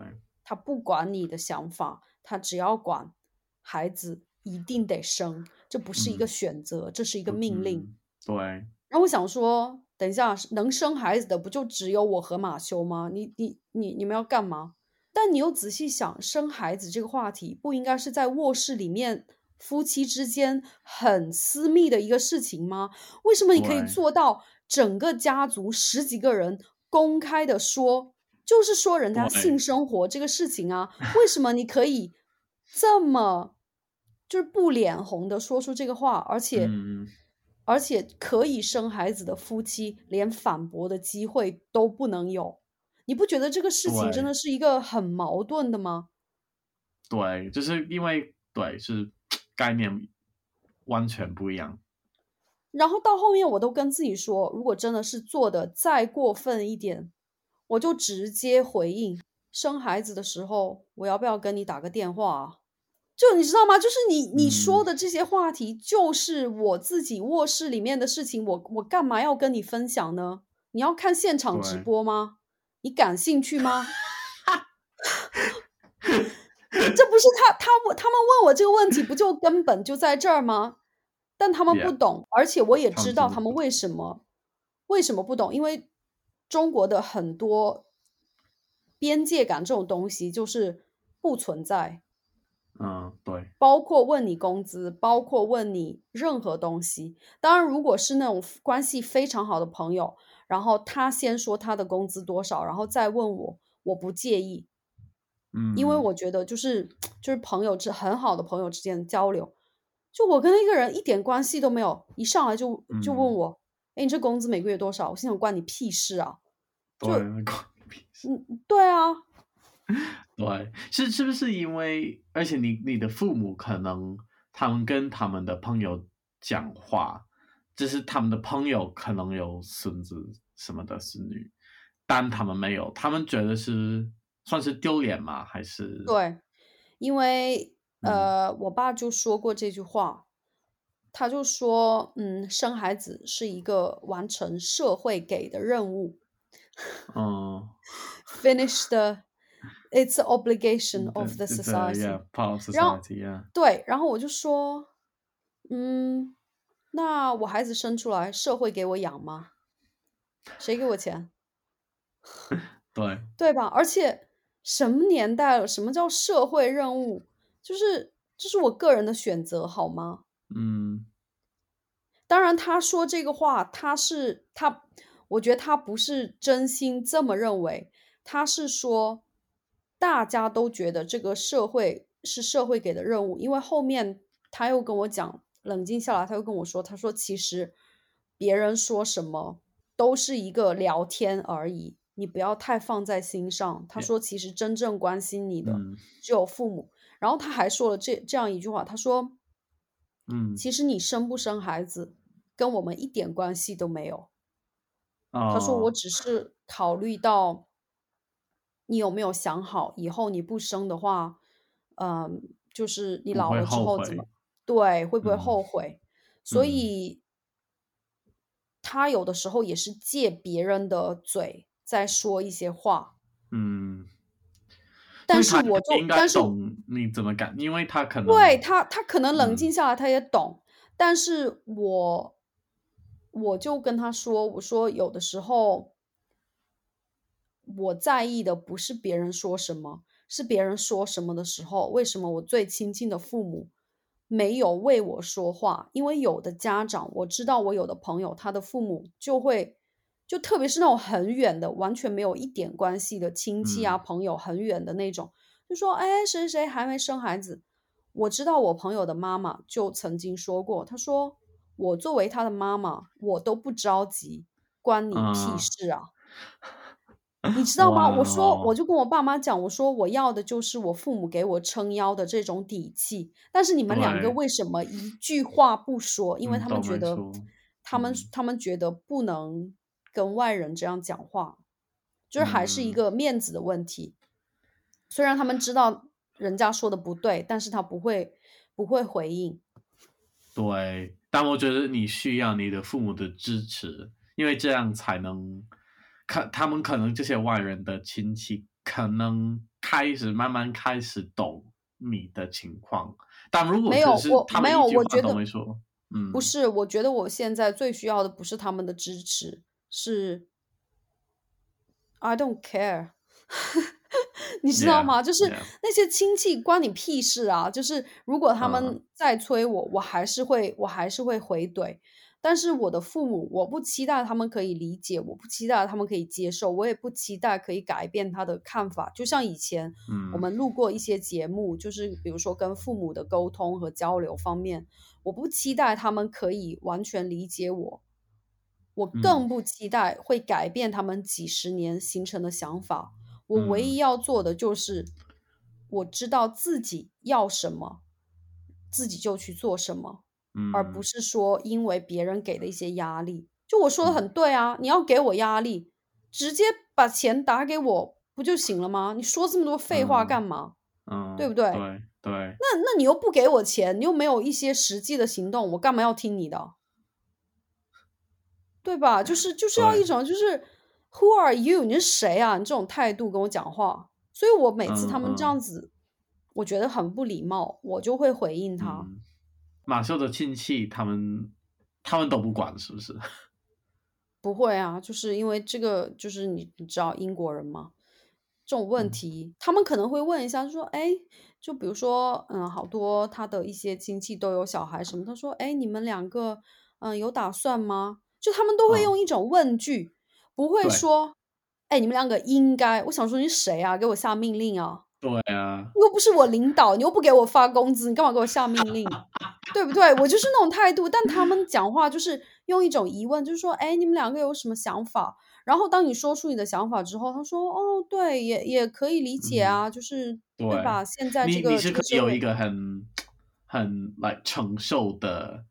他不管你的想法，他只要管孩子一定得生。这不是一个选择，这是一个命令。对。然后我想说，等一下，能生孩子的不就只有我和马修吗？你、你、你、你们要干嘛？但你又仔细想，生孩子这个话题不应该是在卧室里面夫妻之间很私密的一个事情吗？为什么你可以做到整个家族十几个人公开的说，就是说人家性生活这个事情啊？为什么你可以这么？就是不脸红的说出这个话，而且，而且可以生孩子的夫妻连反驳的机会都不能有，你不觉得这个事情真的是一个很矛盾的吗？对，就是因为对是概念完全不一样。然后到后面我都跟自己说，如果真的是做的再过分一点，我就直接回应：生孩子的时候，我要不要跟你打个电话？就你知道吗？就是你你说的这些话题，就是我自己卧室里面的事情，我我干嘛要跟你分享呢？你要看现场直播吗？你感兴趣吗？这不是他他问他们问我这个问题，不就根本就在这儿吗？但他们不懂，而且我也知道他们为什么为什么不懂，因为中国的很多边界感这种东西就是不存在。包括问你工资，包括问你任何东西。当然，如果是那种关系非常好的朋友，然后他先说他的工资多少，然后再问我，我不介意。嗯，因为我觉得就是就是朋友之很好的朋友之间的交流。就我跟那个人一点关系都没有，一上来就就问我，哎，你这工资每个月多少？我心想关你屁事啊！就，关你屁事。嗯，对啊。对，是是不是因为，而且你你的父母可能他们跟他们的朋友讲话，就是他们的朋友可能有孙子什么的孙女，但他们没有，他们觉得是算是丢脸吗？还是对，因为嗯呃，我爸就说过这句话，他就说，嗯，生孩子是一个完成社会给的任务嗯，finish the it's obligation of the society。，yeah part of 然后 society yeah 对，然后我就说，嗯，那我孩子生出来，社会给我养吗？谁给我钱？对对吧？而且什么年代了？什么叫社会任务？就是这是我个人的选择，好吗？嗯当然，他说这个话，他是他，我觉得他不是真心这么认为，他是说大家都觉得这个社会是社会给的任务，因为后面他又跟我讲，冷静下来，他又跟我说，他说其实别人说什么都是一个聊天而已，你不要太放在心上。他说，其实真正关心你的嗯只有父母。然后他还说了这这样一句话，他说。嗯，其实你生不生孩子跟我们一点关系都没有。他说我哦只是考虑到你有没有想好，以后你不生的话，嗯，就是你老了之后后怎么对，会不会嗯后悔？所嗯。以他有的时候也是借别人的嘴在说一些话，嗯，但是我就应该但是懂你怎么敢，因为他可能对他，他可能冷嗯。静下来，他也懂，但是我我就跟他说，我说有的时候我在意的不是别人说什么，是别人说什么的时候，为什么我最亲近的父母没有为我说话？因为有的家长，我知道我有的朋友，他的父母就会。就特别是那种很远的，完全没有一点关系的亲戚啊、嗯朋友，很远的那种，就说：“哎，谁谁谁还没生孩子。”我知道我朋友的妈妈就曾经说过，她说：“我作为她的妈妈，我都不着急，关你屁嗯事啊！”你知道吗？我说，我就跟我爸妈讲，我说我要的就是我父母给我撑腰的这种底气。但是你们两个为什么一句话不说？因为嗯他们觉得他们嗯他们觉得不能跟外人这样讲话，就是还是一嗯个面子的问题。虽然他们知道人家说的不对，但是他不会不会回应。对，但我觉得你需要你的父母的支持，因为这样才能看他们可能这些外人的亲戚可能开始慢慢开始懂你的情况，但如果没有我没有我觉得嗯，不是，我觉得我现在最需要的不是他们的支持，是 I don't care。你知道 Yeah, 吗？就是那些亲戚关你屁事啊！就是如果他嗯们再催我，我还是会，我还是会回怼。但是我的父母，我不期待他们可以理解，我不期待他们可以接受，我也不期待可以改变他的看法。就像以前我嗯们录过一些节目，就是比如说跟父母的沟通和交流方面，我不期待他们可以完全理解我，我更嗯不期待会改变他们几十年形成的想法。我唯一嗯要做的就是，我知道自己要什么，自己就去做什么，而不嗯是说因为别人给的一些压力。就我说的嗯很对啊，你要给我压力，直接把钱打给我不就行了吗？你说这么多废话干嗯嘛？嗯，对不对对对，那那你又不给我钱，你又没有一些实际的行动，我干嘛要听你的？对吧？就是就是要一对种就是 Who are you？你是谁啊？你这种态度跟我讲话，所以我每次他们这样子，我觉得很不礼貌，我就会回应他。嗯，马修的亲戚他们他们都不管是不是？不会啊，就是因为这个，就是你你知道英国人吗，这种问嗯题，他们可能会问一下，就说，哎，就比如说，嗯，好多他的一些亲戚都有小孩什么，他说，哎，你们两个，嗯，有打算吗？就他们都会嗯用一种问句，不会说，哎，你们两个应该，我想说你谁啊？给我下命令啊！不是我领导，你又不给我发工资，你干嘛给我下命令？对不对？我就是那种态度，但他们讲话就是用一种疑问，就是说，哎，你们两个有什么想法？然后当你说出你的想法之后，他说，哦，对，也也可以理解啊，就是对对吧？现在这个你你是这个有一个很很来承受的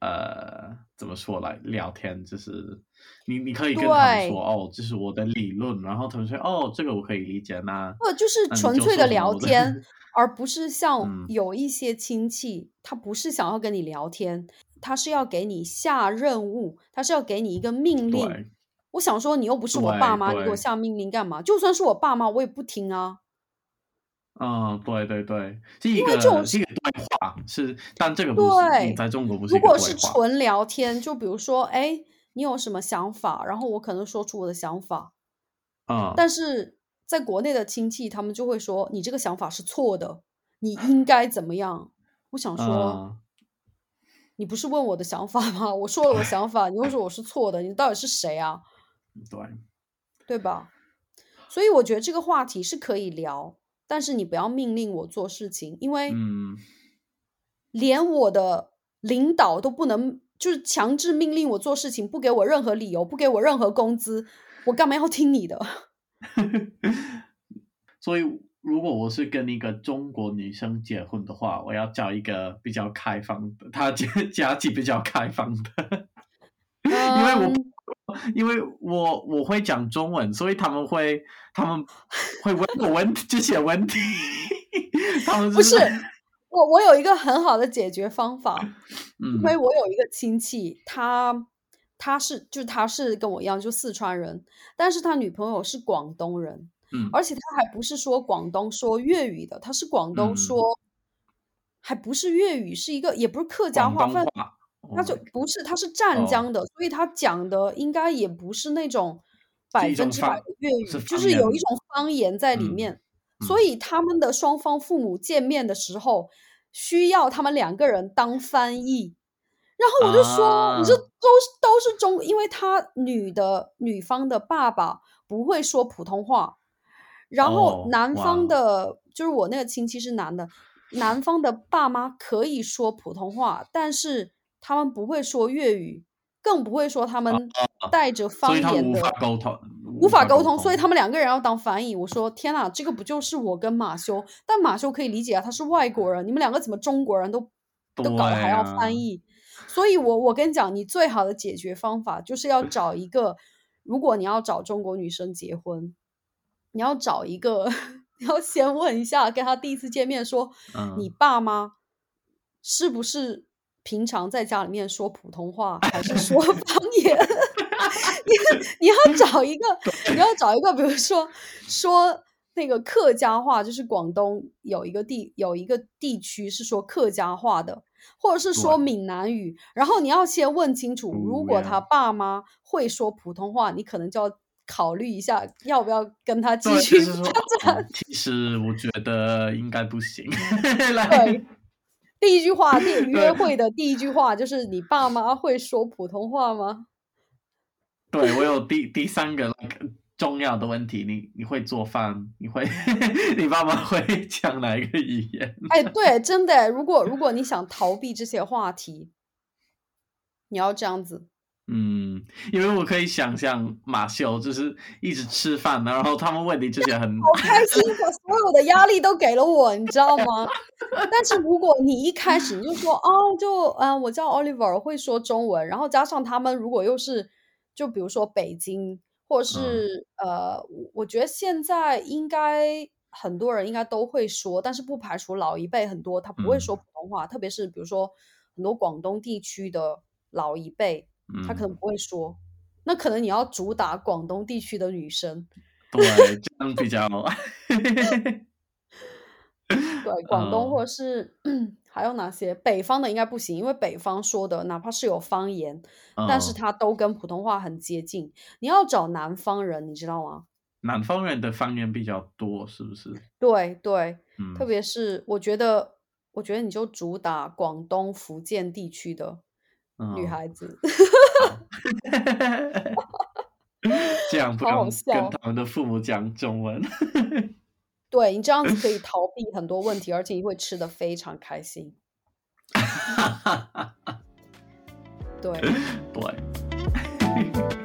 呃怎么说来聊天，就是你你可以跟他们说哦，这是我的理论，然后他们说哦，这个我可以理解。那或者就是纯粹的聊天，而不是像嗯有一些亲戚，他不是想要跟你聊天，他是要给你下任务，他是要给你一个命令。我想说，你又不是我爸对妈，你给我下命令干嘛？就算是我爸妈，我也不听啊。嗯，对对对，是一因为这种个是一个对话，是，但这个不是对在中国不是如果是纯聊天，就比如说，哎，你有什么想法？然后我可能说出我的想法，嗯，但是在国内的亲戚，他们就会说你这个想法是错的，你应该怎么样？我想说，嗯你不是问我的想法吗？我说了我想法，你又说我是错的，你到底是谁啊？对，对吧？所以我觉得这个话题是可以聊，但是你不要命令我做事情，因为嗯，连我的领导都不能，就是强制命令我做事情，不给我任何理由，不给我任何工资，我干嘛要听你的？所以如果我是跟一个中国女生结婚的话，我要找一个比较开放的，她家家境比较开放的，因为我嗯因为我我会讲中文，所以他们会他们会问我问 这些问题，他们不是我，我有一个很好的解决方法，嗯因为我有一个亲戚，他他是就他是跟我一样，就四川人，但是他女朋友是广东人，嗯。而且他还不是说广东说粤语的，他是广东嗯。说，还不是粤语，是一个也不是客家话，他就 Oh 不是，他是湛哦江的，所以他讲的应该也不是那种百分之百的粤语，是就是有一种方言在里嗯面。嗯。所以他们的双方父母见面的时候，需要他们两个人当翻译。然后我就说，你这啊。都是都是中，因为他女的女方的爸爸不会说普通话，然后哦男方哇的就是我那个亲戚是男的，男方的爸妈可以说普通话，但是他们不会说粤语，更不会说他们带着方所以他无言的法沟通，无法沟通，所以他们两个人要当翻译。我说天呐，这个不就是我跟马修？但马修可以理解啊，他是外国人，你们两个怎么中国人都都搞得还要翻译？所以我我跟你讲，你最好的解决方法就是要找一个，如果你要找中国女生结婚，你要找一个，你要先问一下，跟他第一次见面说，你嗯爸妈是不是平常在家里面说普通话，还是说方言？你 你要找一个，你要找一个，比如说说那个客家话，就是广东有一个地有一个地区是说客家话的，或者是说闽南语。然后你要先问清楚，如果他爸妈会说普通话，你可能就要考虑一下，要不要跟他继对，续其实我觉得应该不行。来对，第一句话，第约会的第一句话就是：“你爸妈会说普通话吗对我有第第三个重要的问题，你你会做饭？你会 你爸妈会讲哪一个语言？？”哎，对，真的，如果如果你想逃避这些话题，你要这样子。嗯，因为我可以想象马修就是一直吃饭，然后他们问你这些很好开心，把所有的压力都给了我，你知道吗？但是如果你一开始你就说哦，就嗯、呃我叫 Oliver，会说中文，然后加上他们如果又是就比如说北京，或者是、呃，我我觉得现在应该很多人应该都会说，但是不排除老一辈很多他不会说嗯。普通话，特别是比如说很多广东地区的老一辈，他可嗯，能不会说。那可能你要主打广东地区的女生，对，这样比较对，广东嗯或者是还有哪些北方的应该不行，因为北方说的哪怕是有方言，但是嗯它都跟普通话很接近。你要找南方人，你知道吗？南方人的方言比较多，是不是？对对，嗯，特别是我觉得，我觉得你就主打广东、福建地区的女嗯孩子，这样不好好用笑跟他们的父母讲中文。对你这样子可以 逃避很多问题，而且你会吃的非常开心。对，对。